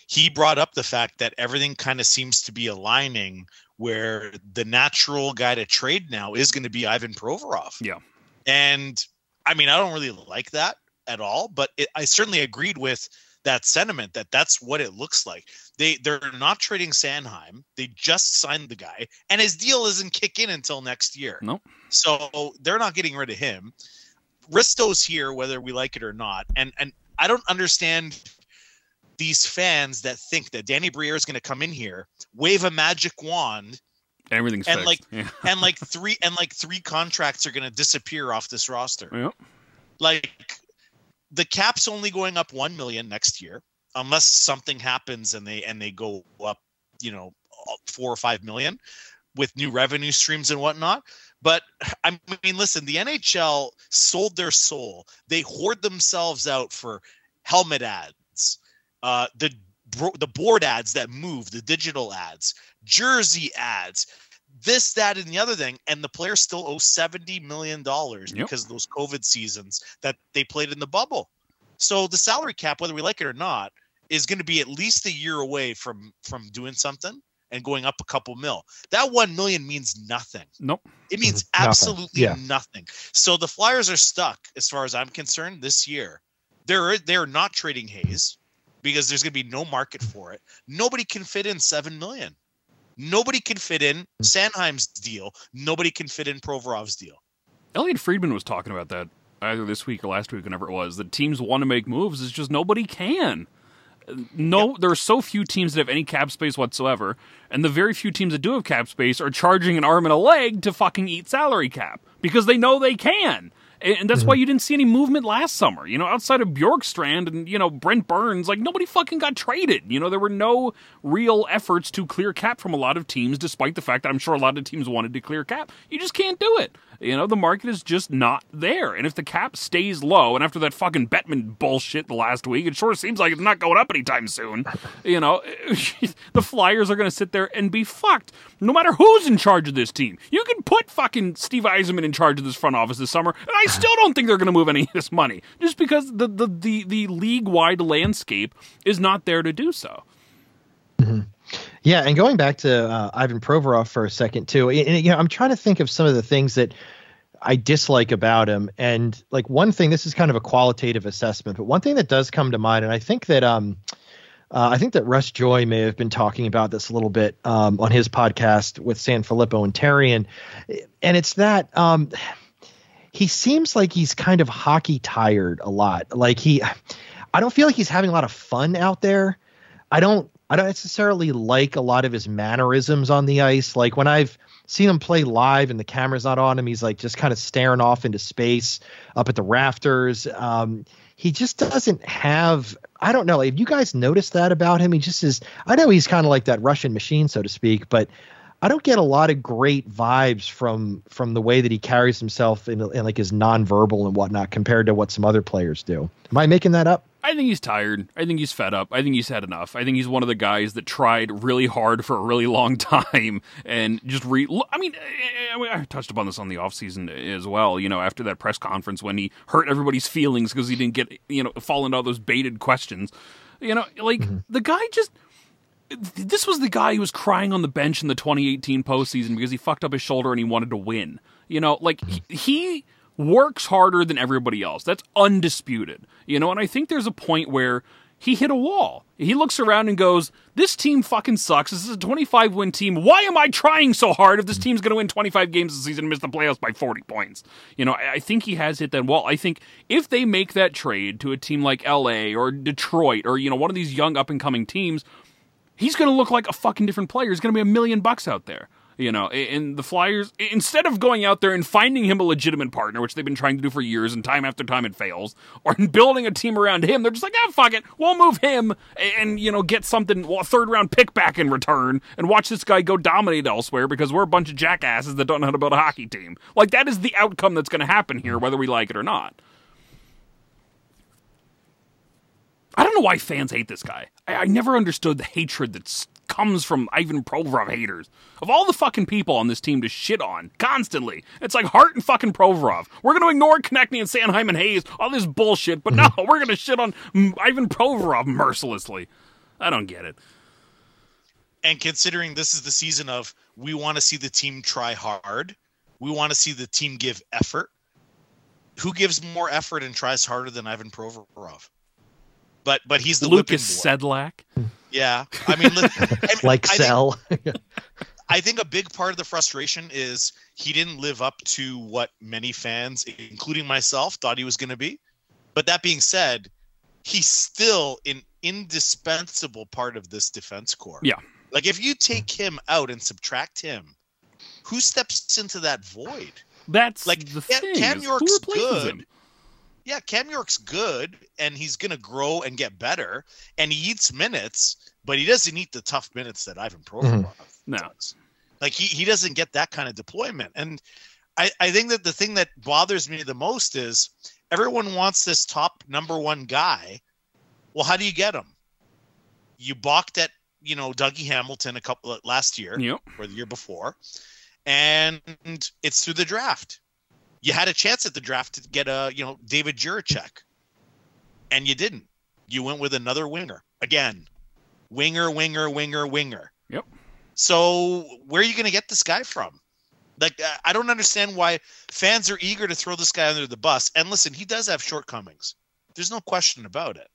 he brought up the fact that everything kind of seems to be aligning where the natural guy to trade now is going to be Ivan Provorov. Yeah. And I mean, I don't really like that at all, but it, I certainly agreed with that sentiment that that's what it looks like. They they're not trading Sanheim. They just signed the guy, and his deal doesn't kick in until next year. Nope. So they're not getting rid of him. Risto's here, whether we like it or not, and and I don't understand these fans that think that Danny Briere is going to come in here, wave a magic wand, Everything's and fixed. like yeah. and like three and like three contracts are going to disappear off this roster. Yep. Like the cap's only going up 1 million next year unless something happens and they and they go up, you know, 4 or 5 million with new revenue streams and whatnot. But I mean, listen, the NHL sold their soul. They hoard themselves out for helmet ads, uh, the the board ads that move, the digital ads, jersey ads, this, that, and the other thing, and the players still owe seventy million dollars Yep. because of those COVID seasons that they played in the bubble. So the salary cap, whether we like it or not, is going to be at least a year away from from doing something and going up a couple mil. That one million means nothing. Nope. It means Mhm. Nothing. absolutely Yeah. nothing. So the Flyers are stuck, as far as I'm concerned, this year. They're they're not trading Hayes because there's going to be no market for it. Nobody can fit in seven million. Nobody can fit in Sanheim's deal. Nobody can fit in Provorov's deal. Elliot Friedman was talking about that either this week or last week, whenever it was. That teams want to make moves, it's just nobody can. No, there are so few teams that have any cap space whatsoever, and the very few teams that do have cap space are charging an arm and a leg to fucking eat salary cap because they know they can. And that's why mm-hmm. you didn't see any movement last summer. You know, outside of Bjorkstrand and, you know, Brent Burns, like nobody fucking got traded. You know, there were no real efforts to clear cap from a lot of teams, despite the fact that I'm sure a lot of teams wanted to clear cap. You just can't do it. You know, the market is just not there. And if the cap stays low, and after that fucking Bettman bullshit the last week, it sure seems like it's not going up anytime soon. You know, the Flyers are going to sit there and be fucked. No matter who's in charge of this team. You can put fucking Steve Yzerman in charge of this front office this summer, and I still don't think they're going to move any of this money. Just because the, the, the, the league wide landscape is not there to do so. Yeah, and going back to uh, Ivan Provorov for a second too, and, and, you know, I'm trying to think of some of the things that I dislike about him, and like one thing, this is kind of a qualitative assessment, but one thing that does come to mind, and I think that um, uh, I think that Russ Joy may have been talking about this a little bit um, on his podcast with San Filippo and Terry, and and it's that um, he seems like he's kind of hockey tired a lot. Like he, I don't feel like he's having a lot of fun out there. I don't I don't necessarily like a lot of his mannerisms on the ice. Like when I've seen him play live and the camera's not on him, he's like just kind of staring off into space up at the rafters. Um, he just doesn't have I don't know. Have you guys noticed that about him? He just is I know he's kind of like that Russian machine, so to speak, but I don't get a lot of great vibes from from the way that he carries himself in, in like his nonverbal and whatnot compared to what some other players do. Am I making that up? I think he's tired. I think he's fed up. I think he's had enough. I think he's one of the guys that tried really hard for a really long time and just re. I mean, I, touched upon this on the offseason as well. You know, after that press conference when he hurt everybody's feelings because he didn't get you know fall into all those baited questions. You know, like mm-hmm. the guy just. This was the guy who was crying on the bench in the 2018 postseason because he fucked up his shoulder and he wanted to win. You know, like mm-hmm. he, he works harder than everybody else. That's undisputed. You know, and I think there's a point where he hit a wall. He looks around and goes, This team fucking sucks. This is a 25 win team. Why am I trying so hard if this team's going to win 25 games this season and miss the playoffs by 40 points? You know, I, think he has hit that wall. I think if they make that trade to a team like LA or Detroit or, you know, one of these young up and coming teams, he's going to look like a fucking different player. He's going to be a million bucks out there. You know, and the Flyers, instead of going out there and finding him a legitimate partner, which they've been trying to do for years and time after time it fails, or building a team around him, they're just like, ah, fuck it, we'll move him and, you know, get something, a third round pick back in return and watch this guy go dominate elsewhere because we're a bunch of jackasses that don't know how to build a hockey team. Like, that is the outcome that's going to happen here, whether we like it or not. I don't know why fans hate this guy. I, I never understood the hatred that's comes from Ivan Provorov haters. Of all the fucking people on this team to shit on constantly, it's like Hart and fucking Provorov. We're going to ignore Konecny and Sanheim and Hayes, all this bullshit, but no, mm-hmm. we're going to shit on Ivan Provorov mercilessly. I don't get it. And considering this is the season of we want to see the team try hard, we want to see the team give effort. Who gives more effort and tries harder than Ivan Provorov? But but he's the Lukas Sedlak. Hmm. Sedlak. Yeah, I mean, like I Sell. Think, I think a big part of the frustration is he didn't live up to what many fans, including myself, thought he was going to be. But that being said, he's still an indispensable part of this defense core. Yeah. Like if you take him out and subtract him, who steps into that void? That's Like, the Cam- thing. Cam York's good. him? Yeah, Cam York's good and he's going to grow and get better and he eats minutes, but he doesn't eat the tough minutes that Ivan Provorov mm-hmm. No. does. Like he, he doesn't get that kind of deployment. And I, I think that the thing that bothers me the most is everyone wants this top number one guy. Well, how do you get him? You balked at, you know, Dougie Hamilton a couple last year Yep. or the year before, and it's through the draft. You had a chance at the draft to get a, you know, David Jiricek, and you didn't. You went with another winger again, winger, winger, winger, winger. Yep. So where are you going to get this guy from? Like uh, I don't understand why fans are eager to throw this guy under the bus. And listen, he does have shortcomings. There's no question about it.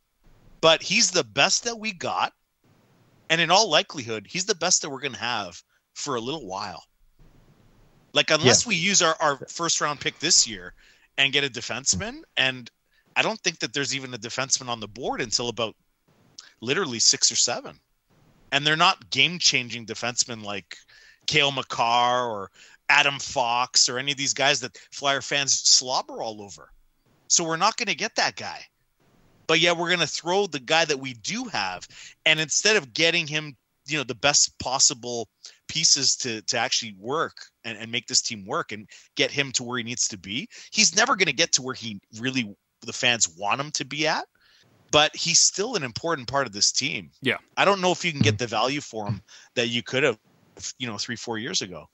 But he's the best that we got, and in all likelihood, he's the best that we're going to have for a little while. Like unless we use our, our first round pick this year and get a defenseman, and I don't think that there's even a defenseman on the board until about literally six or seven. And they're not game changing defensemen like Cale Makar or Adam Fox or any of these guys that Flyer fans slobber all over. So we're not going to get that guy. But yeah, we're going to throw the guy that we do have. And instead of getting him, you know, the best possible pieces to to actually work and, and make this team work and get him to where he needs to be, he's never going to get to where he really the fans want him to be at. But he's still an important part of this team. Yeah. I don't know if you can get the value for him that you could have, you know, three, four years ago.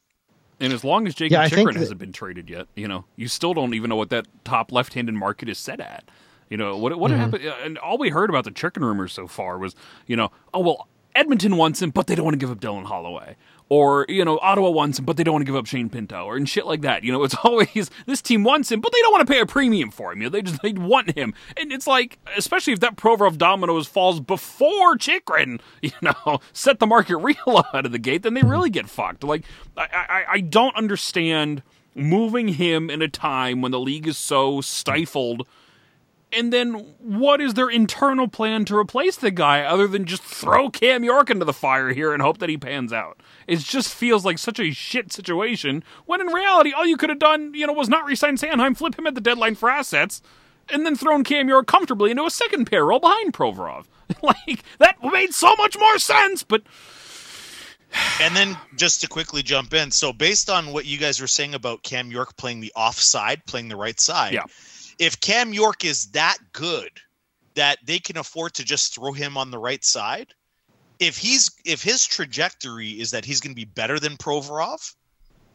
And as long as Jacob Yeah, Chychrun that- hasn't been traded yet, you know, you still don't even know what that top left-handed market is set at. You know what? What Mhm. happened? And all we heard about the Chychrun rumors so far was, you know, oh well, Edmonton wants him, but they don't want to give up Dylan Holloway, or you know, Ottawa wants him, but they don't want to give up Shane Pinto, or and shit like that. You know, it's always this team wants him, but they don't want to pay a premium for him. You know, they just they want him, and it's like, especially if that Provorov dominoes falls before Chychrun, you know, set the market real out of the gate, then they really get fucked. Like, I I, I don't understand moving him in a time when the league is so stifled and then what is their internal plan to replace the guy other than just throw Cam York into the fire here and hope that he pans out? It just feels like such a shit situation when in reality all you could have done, you know, was not resign Sanheim, flip him at the deadline for assets, and then thrown Cam York comfortably into a second pair role behind Provorov. like that made so much more sense, but And then just to quickly jump in, so based on what you guys were saying about Cam York playing the offside, playing the right side, Yeah. If Cam York is that good that they can afford to just throw him on the right side, if he's if his trajectory is that he's going to be better than Provorov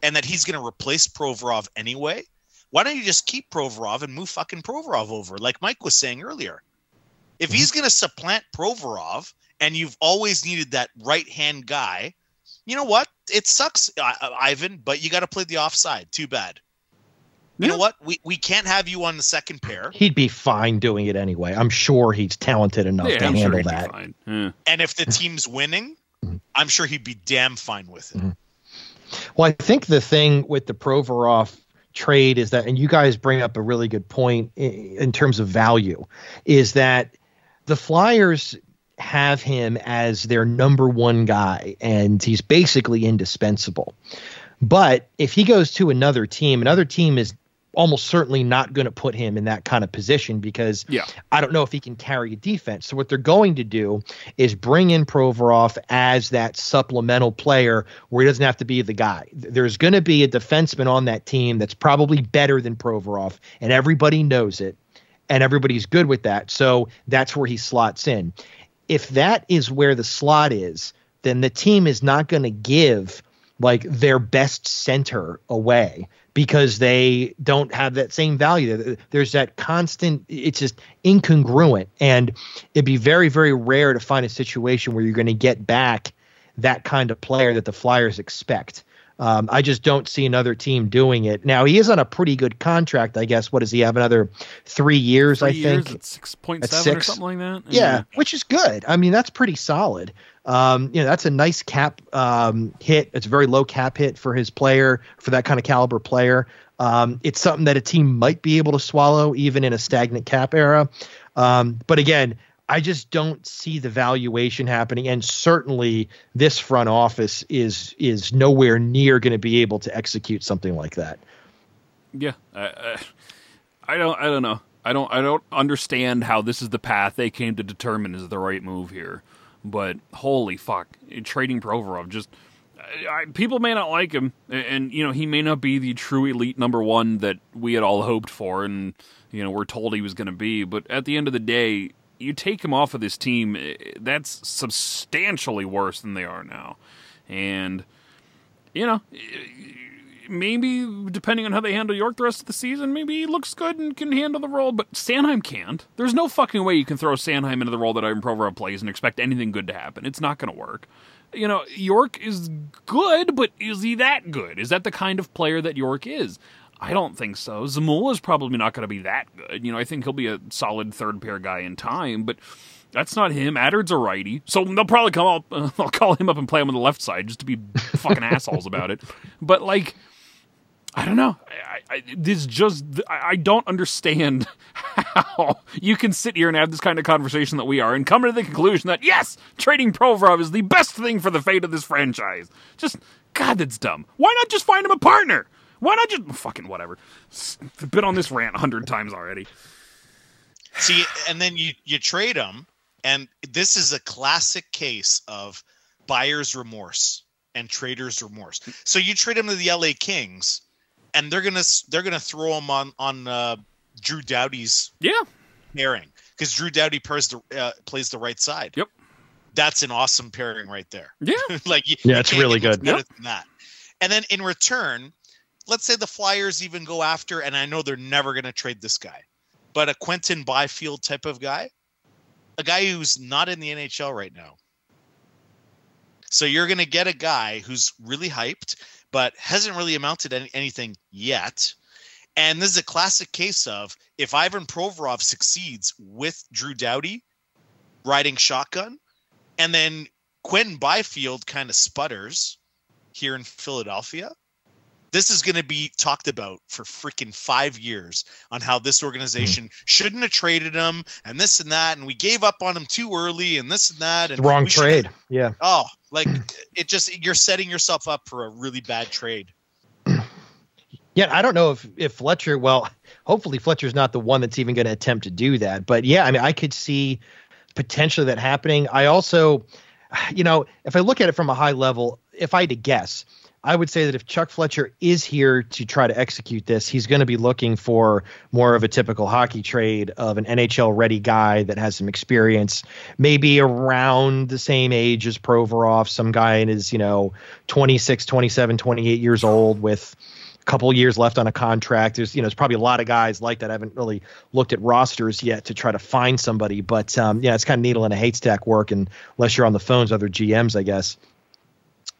and that he's going to replace Provorov anyway, why don't you just keep Provorov and move fucking Provorov over like Mike was saying earlier? If mm-hmm. he's going to supplant Provorov and you've always needed that right-hand guy, you know what? It sucks, Ivan, but you got to play the offside. Too bad. You Yeah. know what? We we can't have you on the second pair. He'd be fine doing it anyway. I'm sure he's talented enough yeah, to I'm handle he'd that. fine. Yeah. And if the team's winning, I'm sure he'd be damn fine with it. Mm-hmm. Well, I think the thing with the Provorov trade is that, and you guys bring up a really good point in, in terms of value, is that the Flyers have him as their number one guy, and he's basically indispensable. But if he goes to another team, another team is almost certainly not going to put him in that kind of position because Yeah. I don't know if he can carry a defense. So what they're going to do is bring in Provorov as that supplemental player where he doesn't have to be the guy. There's going to be a defenseman on that team that's probably better than Provorov, and everybody knows it, and everybody's good with that. So that's where he slots in. If that is where the slot is, then the team is not going to give like their best center away because they don't have that same value. There's that constant, it's just incongruent. And it'd be very, very rare to find a situation where you're going to get back that kind of player that the Flyers expect. Um, I just don't see another team doing it. Now he is on a pretty good contract, I guess. What does he have? Another three years, Three I years think. six point seven or something like that. Yeah, which is good. I mean, that's pretty solid. Um, you know, that's a nice cap um, hit. It's a very low cap hit for his player, for that kind of caliber player. Um, it's something that a team might be able to swallow even in a stagnant cap era. Um, but again, I just don't see the valuation happening, and certainly this front office is is nowhere near going to be able to execute something like that. Yeah, I, I, I don't. I don't know. I don't. I don't understand how this is the path they came to determine is the right move here. But holy fuck, trading Provorov just. I, people may not like him, and, you know he may not be the true elite number one that we had all hoped for, and you know we're told he was going to be. But at the end of the day, you take him off of this team, eh, that's substantially worse than they are now, and you know maybe depending on how they handle York the rest of the season, maybe he looks good and can handle the role, but Sanheim can't. There's no fucking way you can throw Sanheim into the role that Ivan Provorov plays and expect anything good to happen. It's not going to work. You know, York is good, but is he that good? Is that the kind of player that York is? I don't think so. Zamula is probably not going to be that good. You know, I think he'll be a solid third pair guy in time, but that's not him. Attard's a righty, so they'll probably come up. Uh, I'll call him up and play him on the left side just to be fucking assholes about it. But like, I don't know. I, I, this just I, I don't understand how you can sit here and have this kind of conversation that we are and come to the conclusion that yes, trading Provorov is the best thing for the fate of this franchise. Just God, that's dumb. Why not just find him a partner? Why not just fucking whatever? S- Been on this rant a hundred times already. See, and then you you trade them, and this is a classic case of buyer's remorse and trader's remorse. So you trade him to the LA Kings, and they're gonna they're gonna throw him on on uh, Drew Doughty's Yeah, pairing because Drew Doughty plays the uh, plays the right side. Yep. That's an awesome pairing right there. yeah, like you, Yeah, you it's really good. better Yep. than that. And then in return, let's say the Flyers even go after, and I know they're never going to trade this guy, but a Quinton Byfield type of guy, a guy who's not in the NHL right now. So you're going to get a guy who's really hyped, but hasn't really amounted any, anything yet. And this is a classic case of if Ivan Provorov succeeds with Drew Doughty riding shotgun, and then Quinton Byfield kind of sputters here in Philadelphia. This is going to be talked about for freaking five years on how this hmm. organization shouldn't have traded him and this and that, and we gave up on him too early and this and that. And wrong trade. Yeah. Oh, like hmm. it just you're setting yourself up for a really bad trade. Yeah, I don't know if if Fletcher. Well, hopefully Fletcher's not the one that's even going to attempt to do that. But yeah, I mean, I could see potentially that happening. I also, you know, if I look at it from a high level, if I had to guess, I would say that if Chuck Fletcher is here to try to execute this, he's going to be looking for more of a typical hockey trade of an NHL ready guy that has some experience, maybe around the same age as Provorov, some guy in his, you know, 26, 27, 28 years old with a couple years left on a contract. There's, you know, there's probably a lot of guys like that. I haven't really looked at rosters yet to try to find somebody, but um, yeah, it's kind of needle in a haystack work, and unless you're on the phones, other GMs, I guess.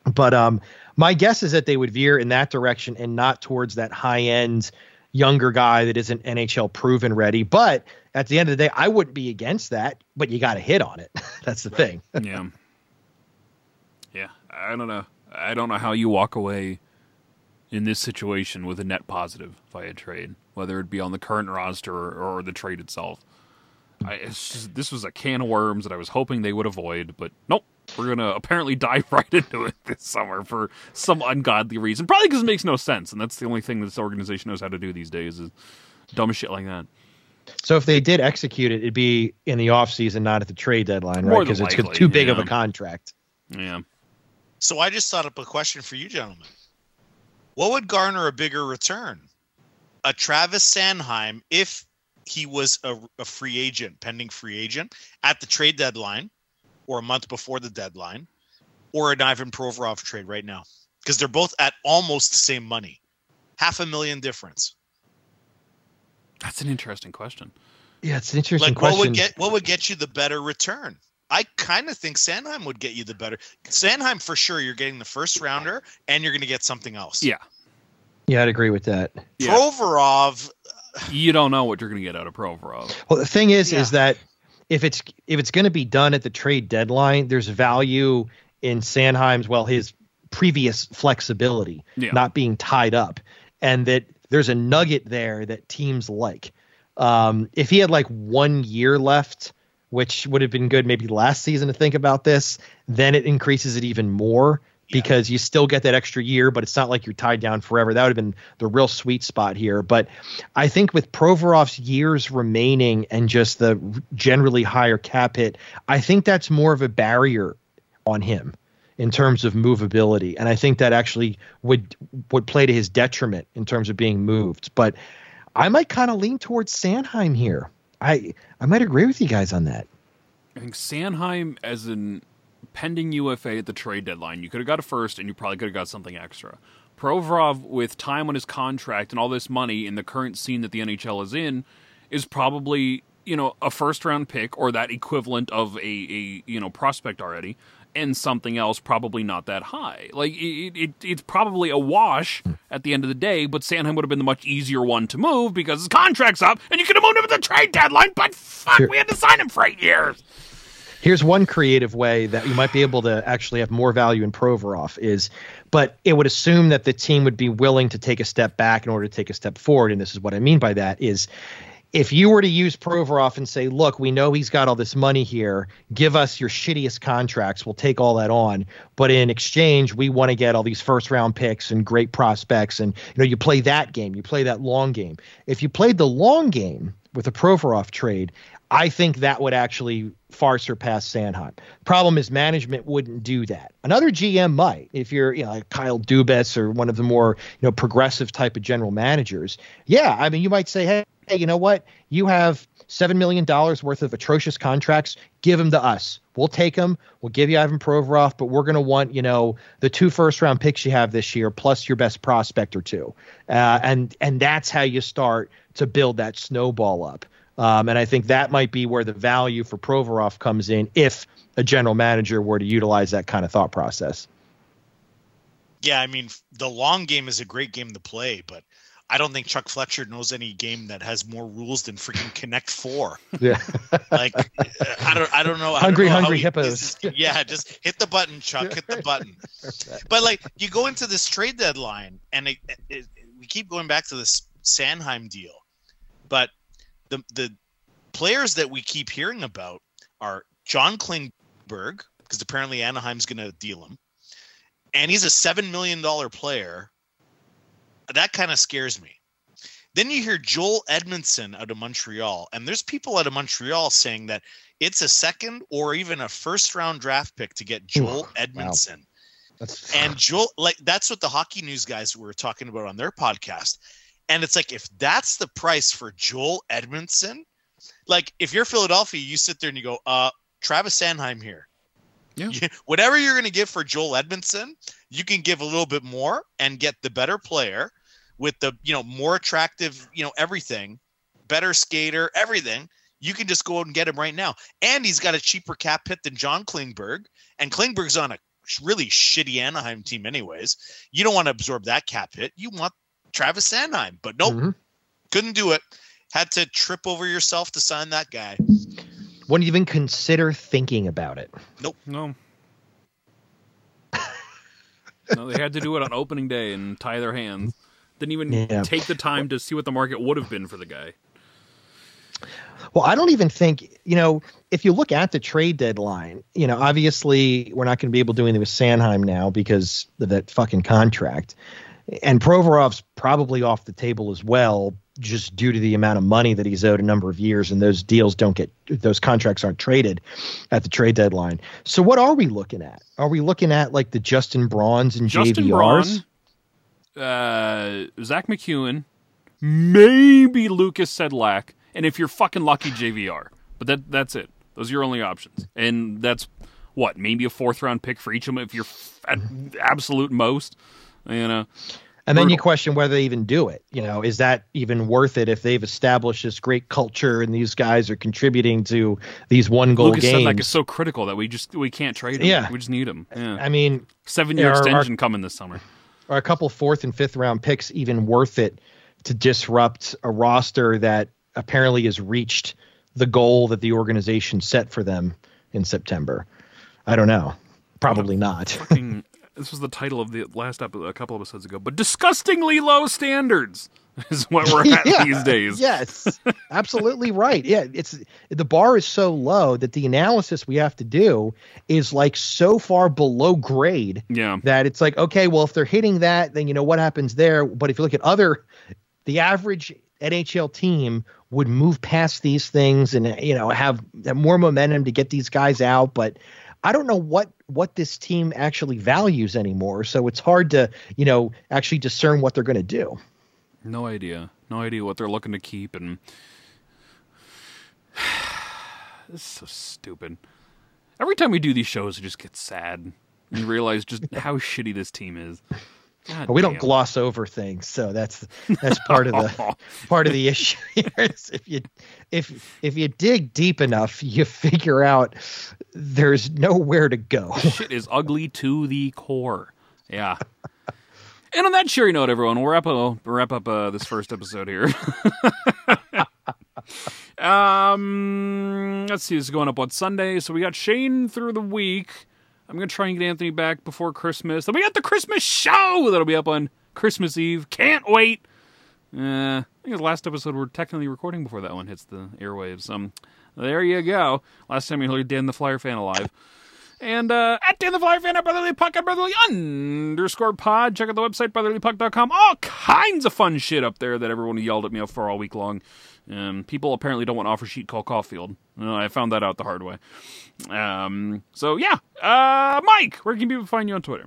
But um, my guess is that they would veer in that direction and not towards that high end younger guy that isn't NHL proven ready. But at the end of the day, I wouldn't be against that, but you got to hit on it. That's the thing. yeah, yeah. I don't know. I don't know how you walk away in this situation with a net positive via trade, whether it be on the current roster or, or the trade itself. I, it's just, this was a can of worms that I was hoping they would avoid, but nope. We're gonna apparently dive right into it this summer for some ungodly reason. Probably because it makes no sense, and that's the only thing this organization knows how to do these days is dumb shit like that. So if they did execute it, it'd be in the offseason, not at the trade deadline, More right? Because it's too big of a contract. Yeah. So I just thought up a question for you, gentlemen. What would garner a bigger return? A Travis Sanheim if he was a, a free agent, pending free agent at the trade deadline or a month before the deadline, or an Ivan Provorov trade right now? Because they're both at almost the same money, half a million difference. That's an interesting question. Yeah, it's an interesting Like, question. what would get what would get you the better return? I kind of think Sanheim would get you the better. Sanheim for sure. You're getting the first rounder, and you're going to get something else. Yeah. yeah, I'd agree with that. Yeah. Provorov, uh, You don't know what you're going to get out of Provorov. Well, the thing is, Yeah. is that if it's if it's going to be done at the trade deadline, there's value in Sanheim's well his previous flexibility, Yeah. not being tied up, and that there's a nugget there that teams like. Um, if he had like one year left, which would have been good maybe last season to think about this, then it increases it even more. Because you still get that extra year, but it's not like you're tied down forever. That would have been the real sweet spot here. But I think with Provorov's years remaining and just the generally higher cap hit, I think that's more of a barrier on him in terms of movability, and I think that actually would would play to his detriment in terms of being moved. But I might kind of lean towards Sanheim here. I I might agree with you guys on that. I think Sanheim as an pending UFA at the trade deadline, you could have got a first and you probably could have got something extra. Provorov, with time on his contract and all this money in the current scene that the NHL is in, is probably you know a first round pick or that equivalent of a, a you know prospect already, and something else probably not that high. Like it, it, it's probably a wash hmm. at the end of the day. But Sanheim would have been the much easier one to move because his contract's up, and you could have moved him at the trade deadline. But fuck, Sure. we had to sign him for eight years. Here's one creative way that you might be able to actually have more value in Provorov is, but it would assume that the team would be willing to take a step back in order to take a step forward. And this is what I mean by that is if you were to use Provorov and say, look, we know he's got all this money here, give us your shittiest contracts, we'll take all that on. But in exchange, we want to get all these first round picks and great prospects. And you know, you play that game, you play that long game. If you played the long game with a Provorov trade, I think that would actually far surpass Sanheim. Problem is management wouldn't do that. Another GM might, if you're you know like Kyle Dubas or one of the more you know progressive type of general managers. Yeah, I mean you might say, hey, hey you know what? You have seven million dollars worth of atrocious contracts. Give them to us. We'll take them. We'll give you Ivan Provorov, but we're going to want you know the two first round picks you have this year plus your best prospect or two, uh, and and that's how you start to build that snowball up. Um, and I think that might be where the value for Provorov comes in if a general manager were to utilize that kind of thought process. yeah, I mean, the long game is a great game to play, but I don't think Chuck Fletcher knows any game that has more rules than freaking Connect Four. Yeah. Like, I don't, I don't know. I don't Hungry, know hungry he- hippos. Yeah, just hit the button, Chuck. Hit the button. But like, you go into this trade deadline, and it, it, we keep going back to this Sanheim deal, but the the players that we keep hearing about are John Klingberg, because apparently Anaheim's going to deal him, and he's a seven million dollar player. That kind of scares me. Then you hear Joel Edmondson out of Montreal, and there's people out of Montreal saying that it's a second or even a first round draft pick to get Joel Edmondson. That's And Joel, like that's what the hockey news guys were talking about on their podcast. And it's like if that's the price for Joel Edmondson, like if you're Philadelphia, you sit there and you go, uh, Travis Sanheim here. Yeah. You- whatever you're going to give for Joel Edmondson, you can give a little bit more and get the better player with the you know more attractive you know everything, better skater, everything. You can just go out and get him right now, and he's got a cheaper cap hit than John Klingberg, and Klingberg's on a really shitty Anaheim team, anyways. You don't want to absorb that cap hit. You want Travis Sanheim, but nope, Mhm. couldn't do it. Had to trip over yourself to sign that guy. Wouldn't even consider thinking about it. Nope. No. no, they had to do it on opening day and tie their hands. Didn't even Yeah. take the time to see what the market would have been for the guy. Well, I don't even think, you know, if you look at the trade deadline, you know, obviously we're not going to be able to do anything with Sanheim now because of that fucking contract. And Provorov's probably off the table as well, just due to the amount of money that he's owed a number of years, and those deals don't get those contracts aren't traded at the trade deadline. So what are we looking at? Are we looking at like the Justin Brauns and Justin JVRs? Braun, uh, Zack MacEwen, maybe Lukas Sedlak, and if you're fucking lucky, JVR. But that that's it. Those are your only options, and that's what maybe a fourth round pick for each of them if you're f- at absolute most. You know, And then you question whether they even do it. You know, is that even worth it if they've established this great culture and these guys are contributing to these one goal Lukas games? Sedlak is so critical that we just we can't trade them. Yeah. we just need them. Yeah, I mean, seven year Yeah, our- our- extension coming this summer. are a couple fourth and fifth round picks even worth it to disrupt a roster that apparently has reached the goal that the organization set for them in September? I don't know. Probably not. Fucking- this was the title of the last episode, a couple episodes ago. But disgustingly low standards is what we're at Yeah, these days. Yes, absolutely right. Yeah, it's the bar is so low that the analysis we have to do is like so far below grade Yeah. that it's like, okay, well, if they're hitting that, then you know what happens there. But if you look at other, the average NHL team would move past these things and you know have, have more momentum to get these guys out. But I don't know what what this team actually values anymore. So it's hard to you know actually discern what they're going to do. No idea. No idea what they're looking to keep, and this is so stupid. Every time we do these shows, it just gets sad and realize just how shitty this team is. God But we don't gloss over things, so that's that's part of the part of the issue here. Is if you if if you dig deep enough, you figure out there's nowhere to go. shit is ugly to the core. Yeah. And on that cheery note, everyone, we'll wrap up, we'll wrap up uh, this first episode here. um, let's see, this is going up on Sunday, so we got Shane through the week. I'm gonna try and get Anthony back before Christmas. Then we got the Christmas show that'll be up on Christmas Eve. Can't wait. Uh, I think the last episode we're technically recording before that one hits the airwaves. Um, there you go. Last time you heard Dan the Flyer fan alive. And uh, at Dan the Flyer fan at Brotherly Puck Brotherly underscore pod. Check out the website, brotherlypuck.com. All kinds of fun shit up there that everyone yelled at me for all week long. Um, people apparently don't want to offer sheet Cole Caufield. Uh, I found that out the hard way. Um, so, yeah. Uh, Mike, where can people find you on Twitter?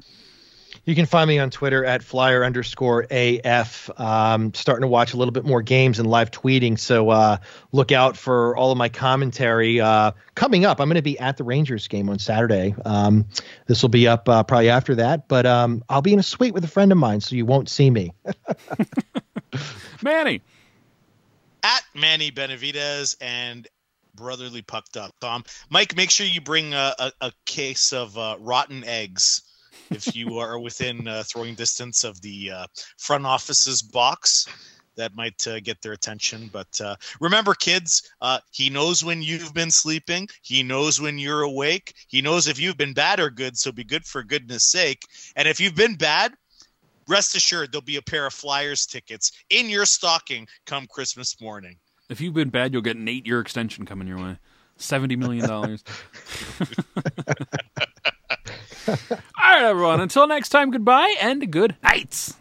You can find me on Twitter at flyer underscore AF. Um, starting to watch a little bit more games and live tweeting. So uh, look out for all of my commentary uh, coming up. I'm going to be at the Rangers game on Saturday. Um, this will be up uh, probably after that, but um, I'll be in a suite with a friend of mine, so you won't see me. Manny. at Manny Benavides and brotherlypuck.com. Mike, make sure you bring a, a, a case of uh, rotten eggs if you are within uh, throwing distance of the uh, front office's box. That might uh, get their attention. But uh, remember, kids, uh, he knows when you've been sleeping. He knows when you're awake. He knows if you've been bad or good. So be good for goodness sake. And if you've been bad, rest assured there'll be a pair of Flyers tickets in your stocking come Christmas morning. If you've been bad, you'll get an eight year extension coming your way. $70 million. All right, everyone. Until next time, goodbye and good nights.